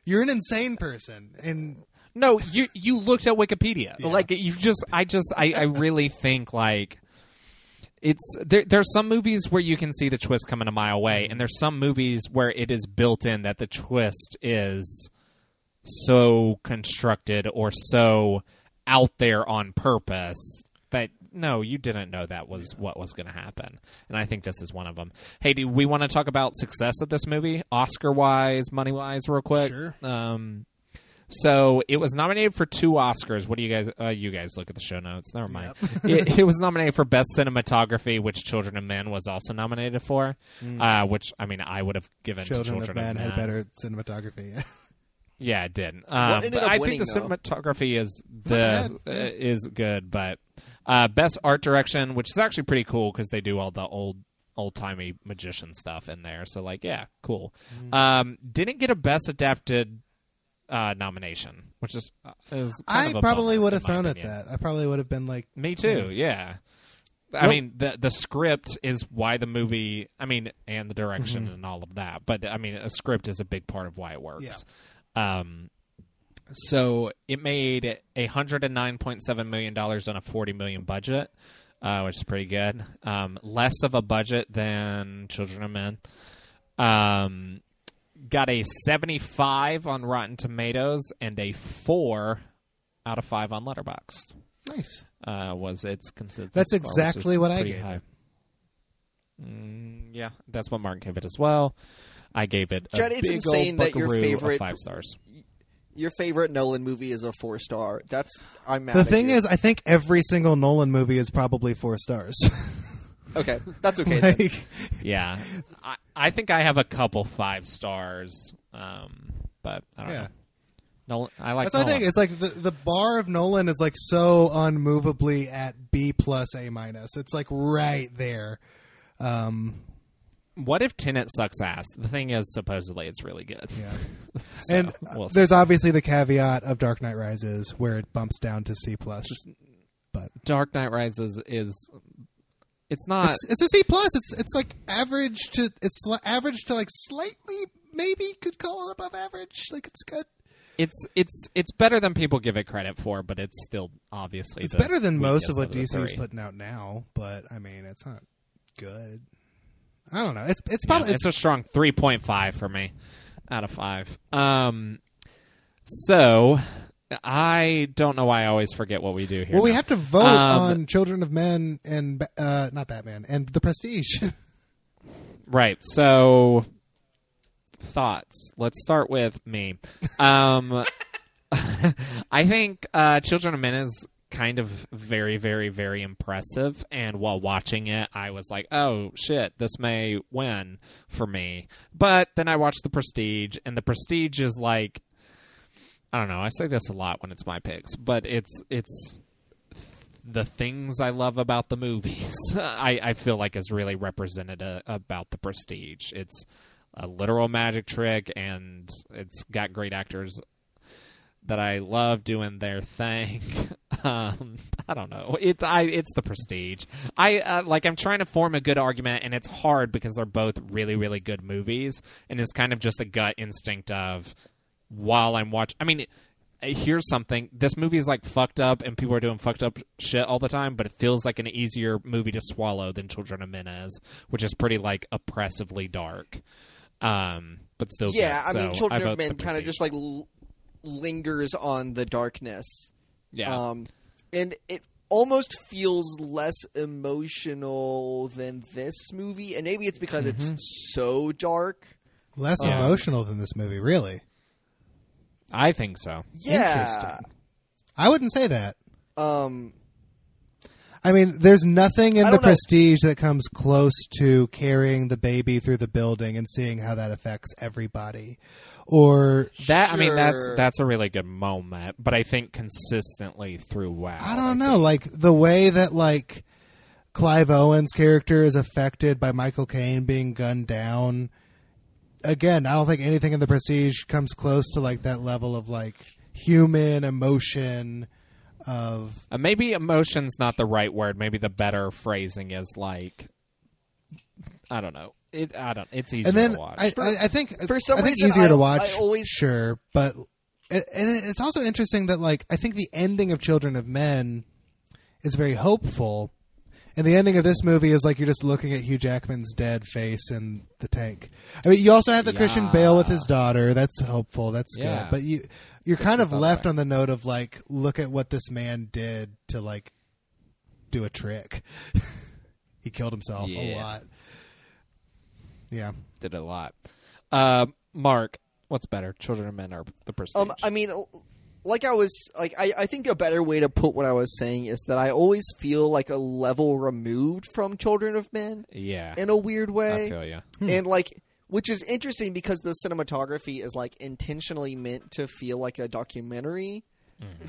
you're an insane person. And No, you you looked at Wikipedia. Like you just I just I, I really think like it's there there's some movies where you can see the twist coming a mile away and there's some movies where it is built in that the twist is so constructed or so out there on purpose that no, you didn't know that was what was going to happen. And I think this is one of them. Hey, do we want to talk about success of this movie, Oscar wise, money wise, real quick? Sure. Um, so it was nominated for two Oscars. What do you guys? Uh, you guys look at the show notes. Never mind. it, it was nominated for best cinematography, which Children of Men was also nominated for. Uh, which I mean, I would have given Children, to Children of Men, had Men. better cinematography. Yeah, it did. Um, but I winning, think the though? cinematography is the uh, is good, but uh, best art direction, which is actually pretty cool because they do all the old old timey magician stuff in there. So like, yeah, cool. Mm-hmm. Um, didn't get a best adapted uh, nomination, which is, uh, is I probably would have thrown at that. I probably would have been like, Me too. Yeah. I Well- mean the the script is why the movie. I mean, and the direction Mm-hmm. and all of that. But I mean, a script is a big part of why it works. Um, so it made a hundred and nine point seven million dollars on a forty million budget, uh, which is pretty good. Um, less of a budget than Children of Men. Um, got a seventy five on Rotten Tomatoes and a four out of five on Letterboxd nice. uh, was its consensus. That's exactly what I gave high. it. Mm, yeah, that's what Martin gave it as well. I gave it a Judd, it's big insane old that your buckaroo of favorite- five stars. Your favorite Nolan movie is a four star. That's I'm mad. The at thing you. is, I think every single Nolan movie is probably four stars. okay, that's okay. then. like, Yeah, I, I think I have a couple five stars, um, but I don't Yeah. know. No, I like. that's what I think. It's like the the bar of Nolan is like so unmovably at B plus A minus. It's like right there. Um, what if Tenet sucks ass? The thing is, supposedly it's really good. Yeah. So, and uh, we'll see. there's obviously the caveat of Dark Knight Rises where it bumps down to C plus. But Dark Knight Rises is it's not it's, it's a C plus. It's it's like average to it's average to like slightly maybe could call it above average. Like it's good. it's it's it's better than people give it credit for, but it's still obviously It's better than most of what DC is putting out now. But I mean, it's not good. I don't know. It's it's Yeah, probably it's a strong 3.5 for me out of 5. Um so I don't know why I always forget what we do here. well, we now. have to vote Um, on Children of Men and uh, not Batman and The Prestige. Right. So thoughts. Let's start with me. Um I think uh Children of Men is kind of very very very impressive and while watching it I was like, "Oh shit, this may win for me." But then I watched The Prestige and The Prestige is like I don't know, I say this a lot when it's my picks, but it's it's the things I love about the movies, I, I feel like is really represented about the Prestige. It's a literal magic trick, and it's got great actors that I love doing their thing. um, I don't know. It's I it's the Prestige. I uh, like I'm trying to form a good argument, and it's hard because they're both really really good movies, and it's kind of just a gut instinct of while I'm watching. I mean, here's something. This movie is like fucked up, and people are doing fucked up shit all the time. But it feels like an easier movie to swallow than Children of Men is, which is pretty like oppressively dark. Um, but still, yeah, good. I mean, Children vote of Men kind of just like l- lingers on the darkness. yeah. Um, and it almost feels less emotional than this movie, and maybe it's because Mm-hmm. it's so dark. Less Yeah. emotional than this movie, really. I think so. Yeah. Interesting. I wouldn't say that. Um, I mean, there's nothing in the know. prestige that comes close to carrying the baby through the building and seeing how that affects everybody. Or That I mean, that's that's a really good moment. But I think consistently throughout, I don't know, like the way that like Clive Owen's character is affected by Michael Caine being gunned down. Again, I don't think anything in the prestige comes close to like that level of like human emotion of Uh, maybe emotion's not the right word. Maybe the better phrasing is like, I don't know. It I don't. It's easier and then to watch. I, I, I think for some I think reason, easier I- to watch. I always- sure, but and and it's also interesting that like I think the ending of Children of Men is very hopeful, and the ending of this movie is like you're just looking at Hugh Jackman's dead face in the tank. I mean, you also have the Christian Bale with his daughter. That's helpful. That's Yeah. good. But you you're kind of of left that. on the note of like, look at what this man did to like do a trick. he killed himself a Yeah. lot. Yeah. did a lot. Uh, Mark, what's better, Children of Men or The Prestige? um, I mean, like I was like, I, I think a better way to put what I was saying is that I always feel like a level removed from Children of Men yeah, in a weird I way. feel you. and like which is interesting because the cinematography is like intentionally meant to feel like a documentary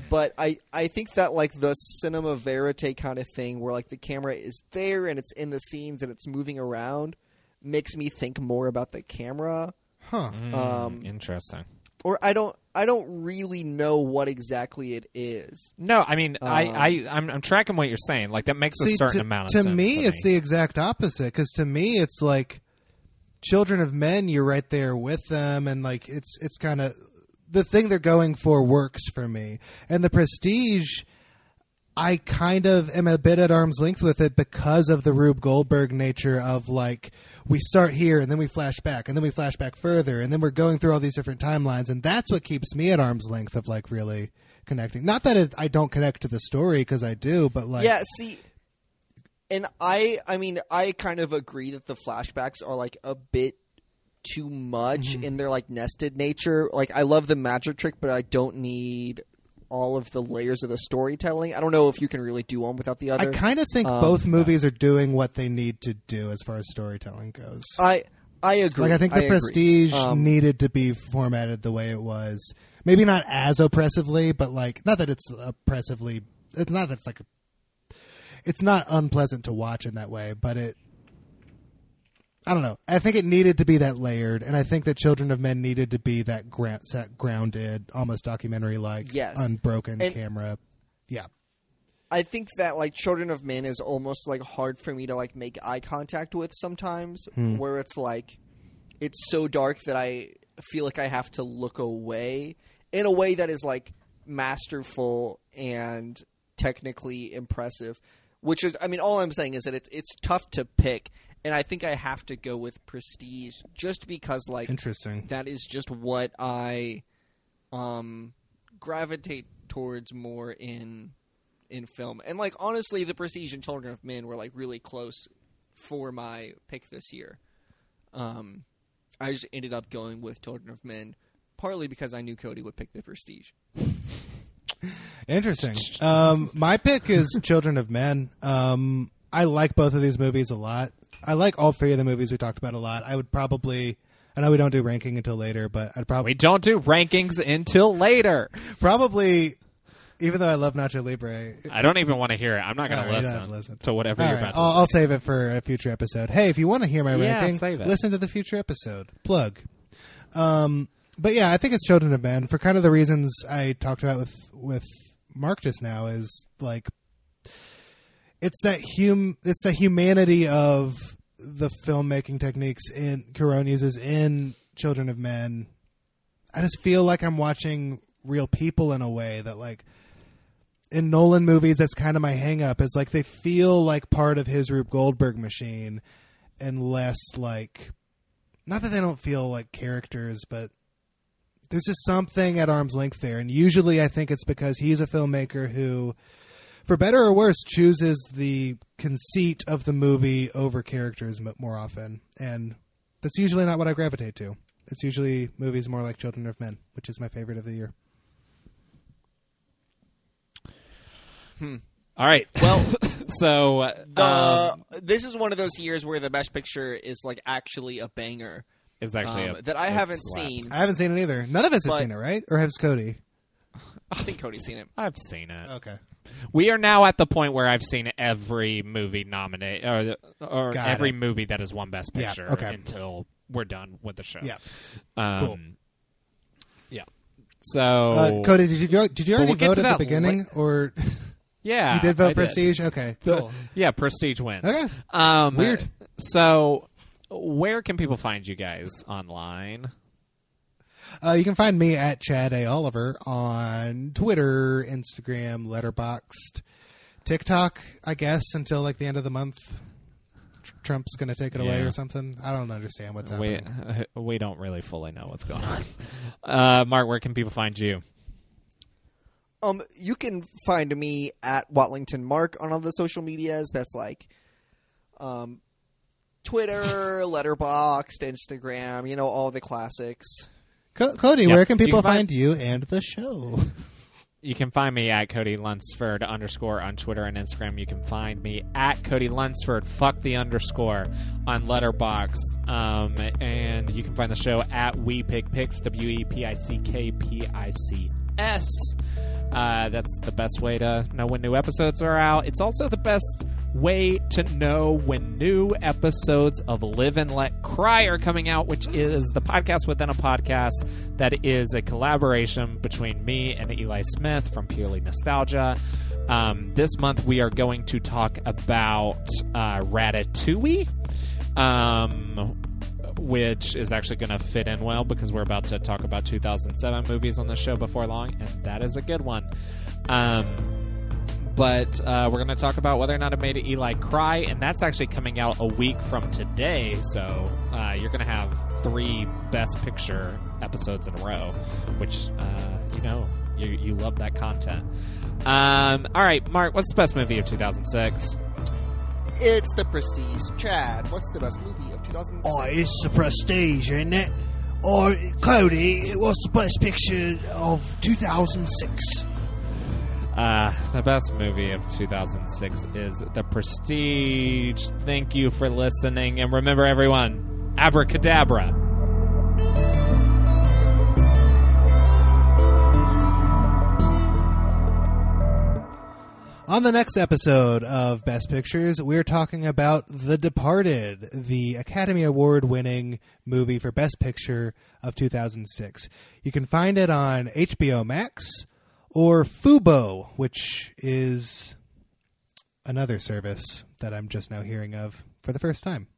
but i i think that like the cinema verite kind of thing where like the camera is there and it's in the scenes and it's moving around makes me think more about the camera Huh. Mm, Um, interesting. or i don't i don't really know what exactly it is No, I mean, I, Um, I, I'm, I'm tracking what you're saying. Like that makes a certain to, amount of sense. to sense. me to it's the exact opposite because to me it's like children of men you're right there with them and like it's it's kind of the thing they're going for works for me and the prestige I kind of am a bit at arm's length with it because of the Rube Goldberg nature of like we start here and then we flash back and then we flash back further and then we're going through all these different timelines and that's what keeps me at arm's length of like really connecting. Not that it, I don't connect to the story because I do, but like yeah see and i i mean i kind of agree that the flashbacks are like a bit too much Mm-hmm. in their like nested nature like i love the magic trick but i don't need all of the layers of the storytelling i don't know if you can really do one without the other. I kind of think Um, both movies are doing what they need to do as far as storytelling goes. i i agree like I think the agree. Prestige Um, needed to be formatted the way it was. Maybe not as oppressively, but like not that it's oppressively. It's not that it's like. It's not unpleasant to watch in that way, but it. I don't know. I think it needed to be that layered, and I think that Children of Men needed to be that gra- that grounded, almost documentary like, Yes. unbroken And- camera. Yeah, I think that like Children of Men is almost like hard for me to like make eye contact with sometimes, Hmm. where it's like it's so dark that I feel like I have to look away in a way that is like masterful and technically impressive. Which is, I mean, all I'm saying is that it's it's tough to pick, and I think I have to go with Prestige just because like interesting. that is just what I um gravitate towards more in in film. And like honestly, The Prestige and Children of Men were like really close for my pick this year. Um I just ended up going with Children of Men partly because I knew Cody would pick The Prestige. Interesting. Um, my pick is Children of Men. Um, I like both of these movies a lot. I like all three of the movies we talked about a lot. I would probably. I know we don't do ranking until later, but I'd probably We don't do rankings until later. probably, even though I love Nacho Libre, I don't even want to hear it. I'm not going to right, listen, to listen. to whatever All you're right, about to I'll, say. I'll save it for a future episode. Hey, if you want to hear my Yeah, ranking, listen to the future episode. Plug. Um, but yeah, I think it's Children of Men for kind of the reasons I talked about with with Mark just now. Is like it's that hum it's the humanity of the filmmaking techniques in Cuarón uses in Children of Men. I just feel like I'm watching real people in a way that like in Nolan movies that's kind of my hang up is like they feel like part of his Rube Goldberg machine and less like not that they don't feel like characters but there's just something at arm's length there and usually I think it's because he's a filmmaker who for better or worse chooses the conceit of the movie over characters more often and that's usually not what I gravitate to it's usually movies more like Children of Men which is my favorite of the year All right. Well, so uh, The, um, this is one of those years where the best picture is like actually a banger it's actually um, a, that I haven't slaps. seen. I haven't seen it either none of us have seen it right or has Cody I think Cody's seen it. I've seen it. okay We are now at the point where I've seen every movie nominate or, or Got every it. movie that is won Best Yeah, Picture okay. until we're done with the show. Yeah. Um, Cool. Yeah. So Uh, Cody, did you did you already we'll vote at the beginning, or yeah, you did vote I Prestige? Okay, cool. Yeah, Prestige wins. Okay. Um, Weird. So, where can people find you guys online? Uh, you can find me at Chad A Oliver on Twitter, Instagram, Letterboxd, TikTok. I guess until like the end of the month, Trump's going to take it away or something. I don't understand what's We happening. we don't really fully know what's going on. Uh, Mark, where can people find you? Um, you can find me at Watlington Mark on all the social medias. That's like, um, Twitter, Letterboxd, Instagram. You know all the classics. Co- Cody, Yeah. where can You people can find- find you and the show? You can find me at Cody Lunsford underscore on Twitter and Instagram. You can find me at Cody Lunsford, fuck the underscore, on Letterboxd. Um, and you can find the show at We Pick Pics, W E P I C K P I C S. Uh, that's the best way to know when new episodes are out. It's also the best way to know when new episodes of Live and Let Cry are coming out, which is the podcast within a podcast that is a collaboration between me and Eli Smith from Purely Nostalgia. Um, this month we are going to talk about uh, Ratatouille. Um, which is actually going to fit in well because we're about to talk about 2007 movies on the show before long, and that is a good one. Um, but uh, we're going to talk about whether or not it made Eli cry, and that's actually coming out a week from today. So uh, you're going to have three Best Picture episodes in a row, which uh, you know you you love that content. Um, all right, Mark, what's the best movie of 2006? It's The Prestige. Chad, what's the best movie of 2006? Oh, it's the prestige, isn't it? Or Cody, what's the best picture of 2006? Uh, the best movie of 2006 is The Prestige. Thank you for listening, and remember, everyone, abracadabra. On the next episode of Best Pictures, we're talking about The Departed, the Academy Award winning movie for Best Picture of 2006. You can find it on HBO Max or Fubo, which is another service that I'm just now hearing of for the first time.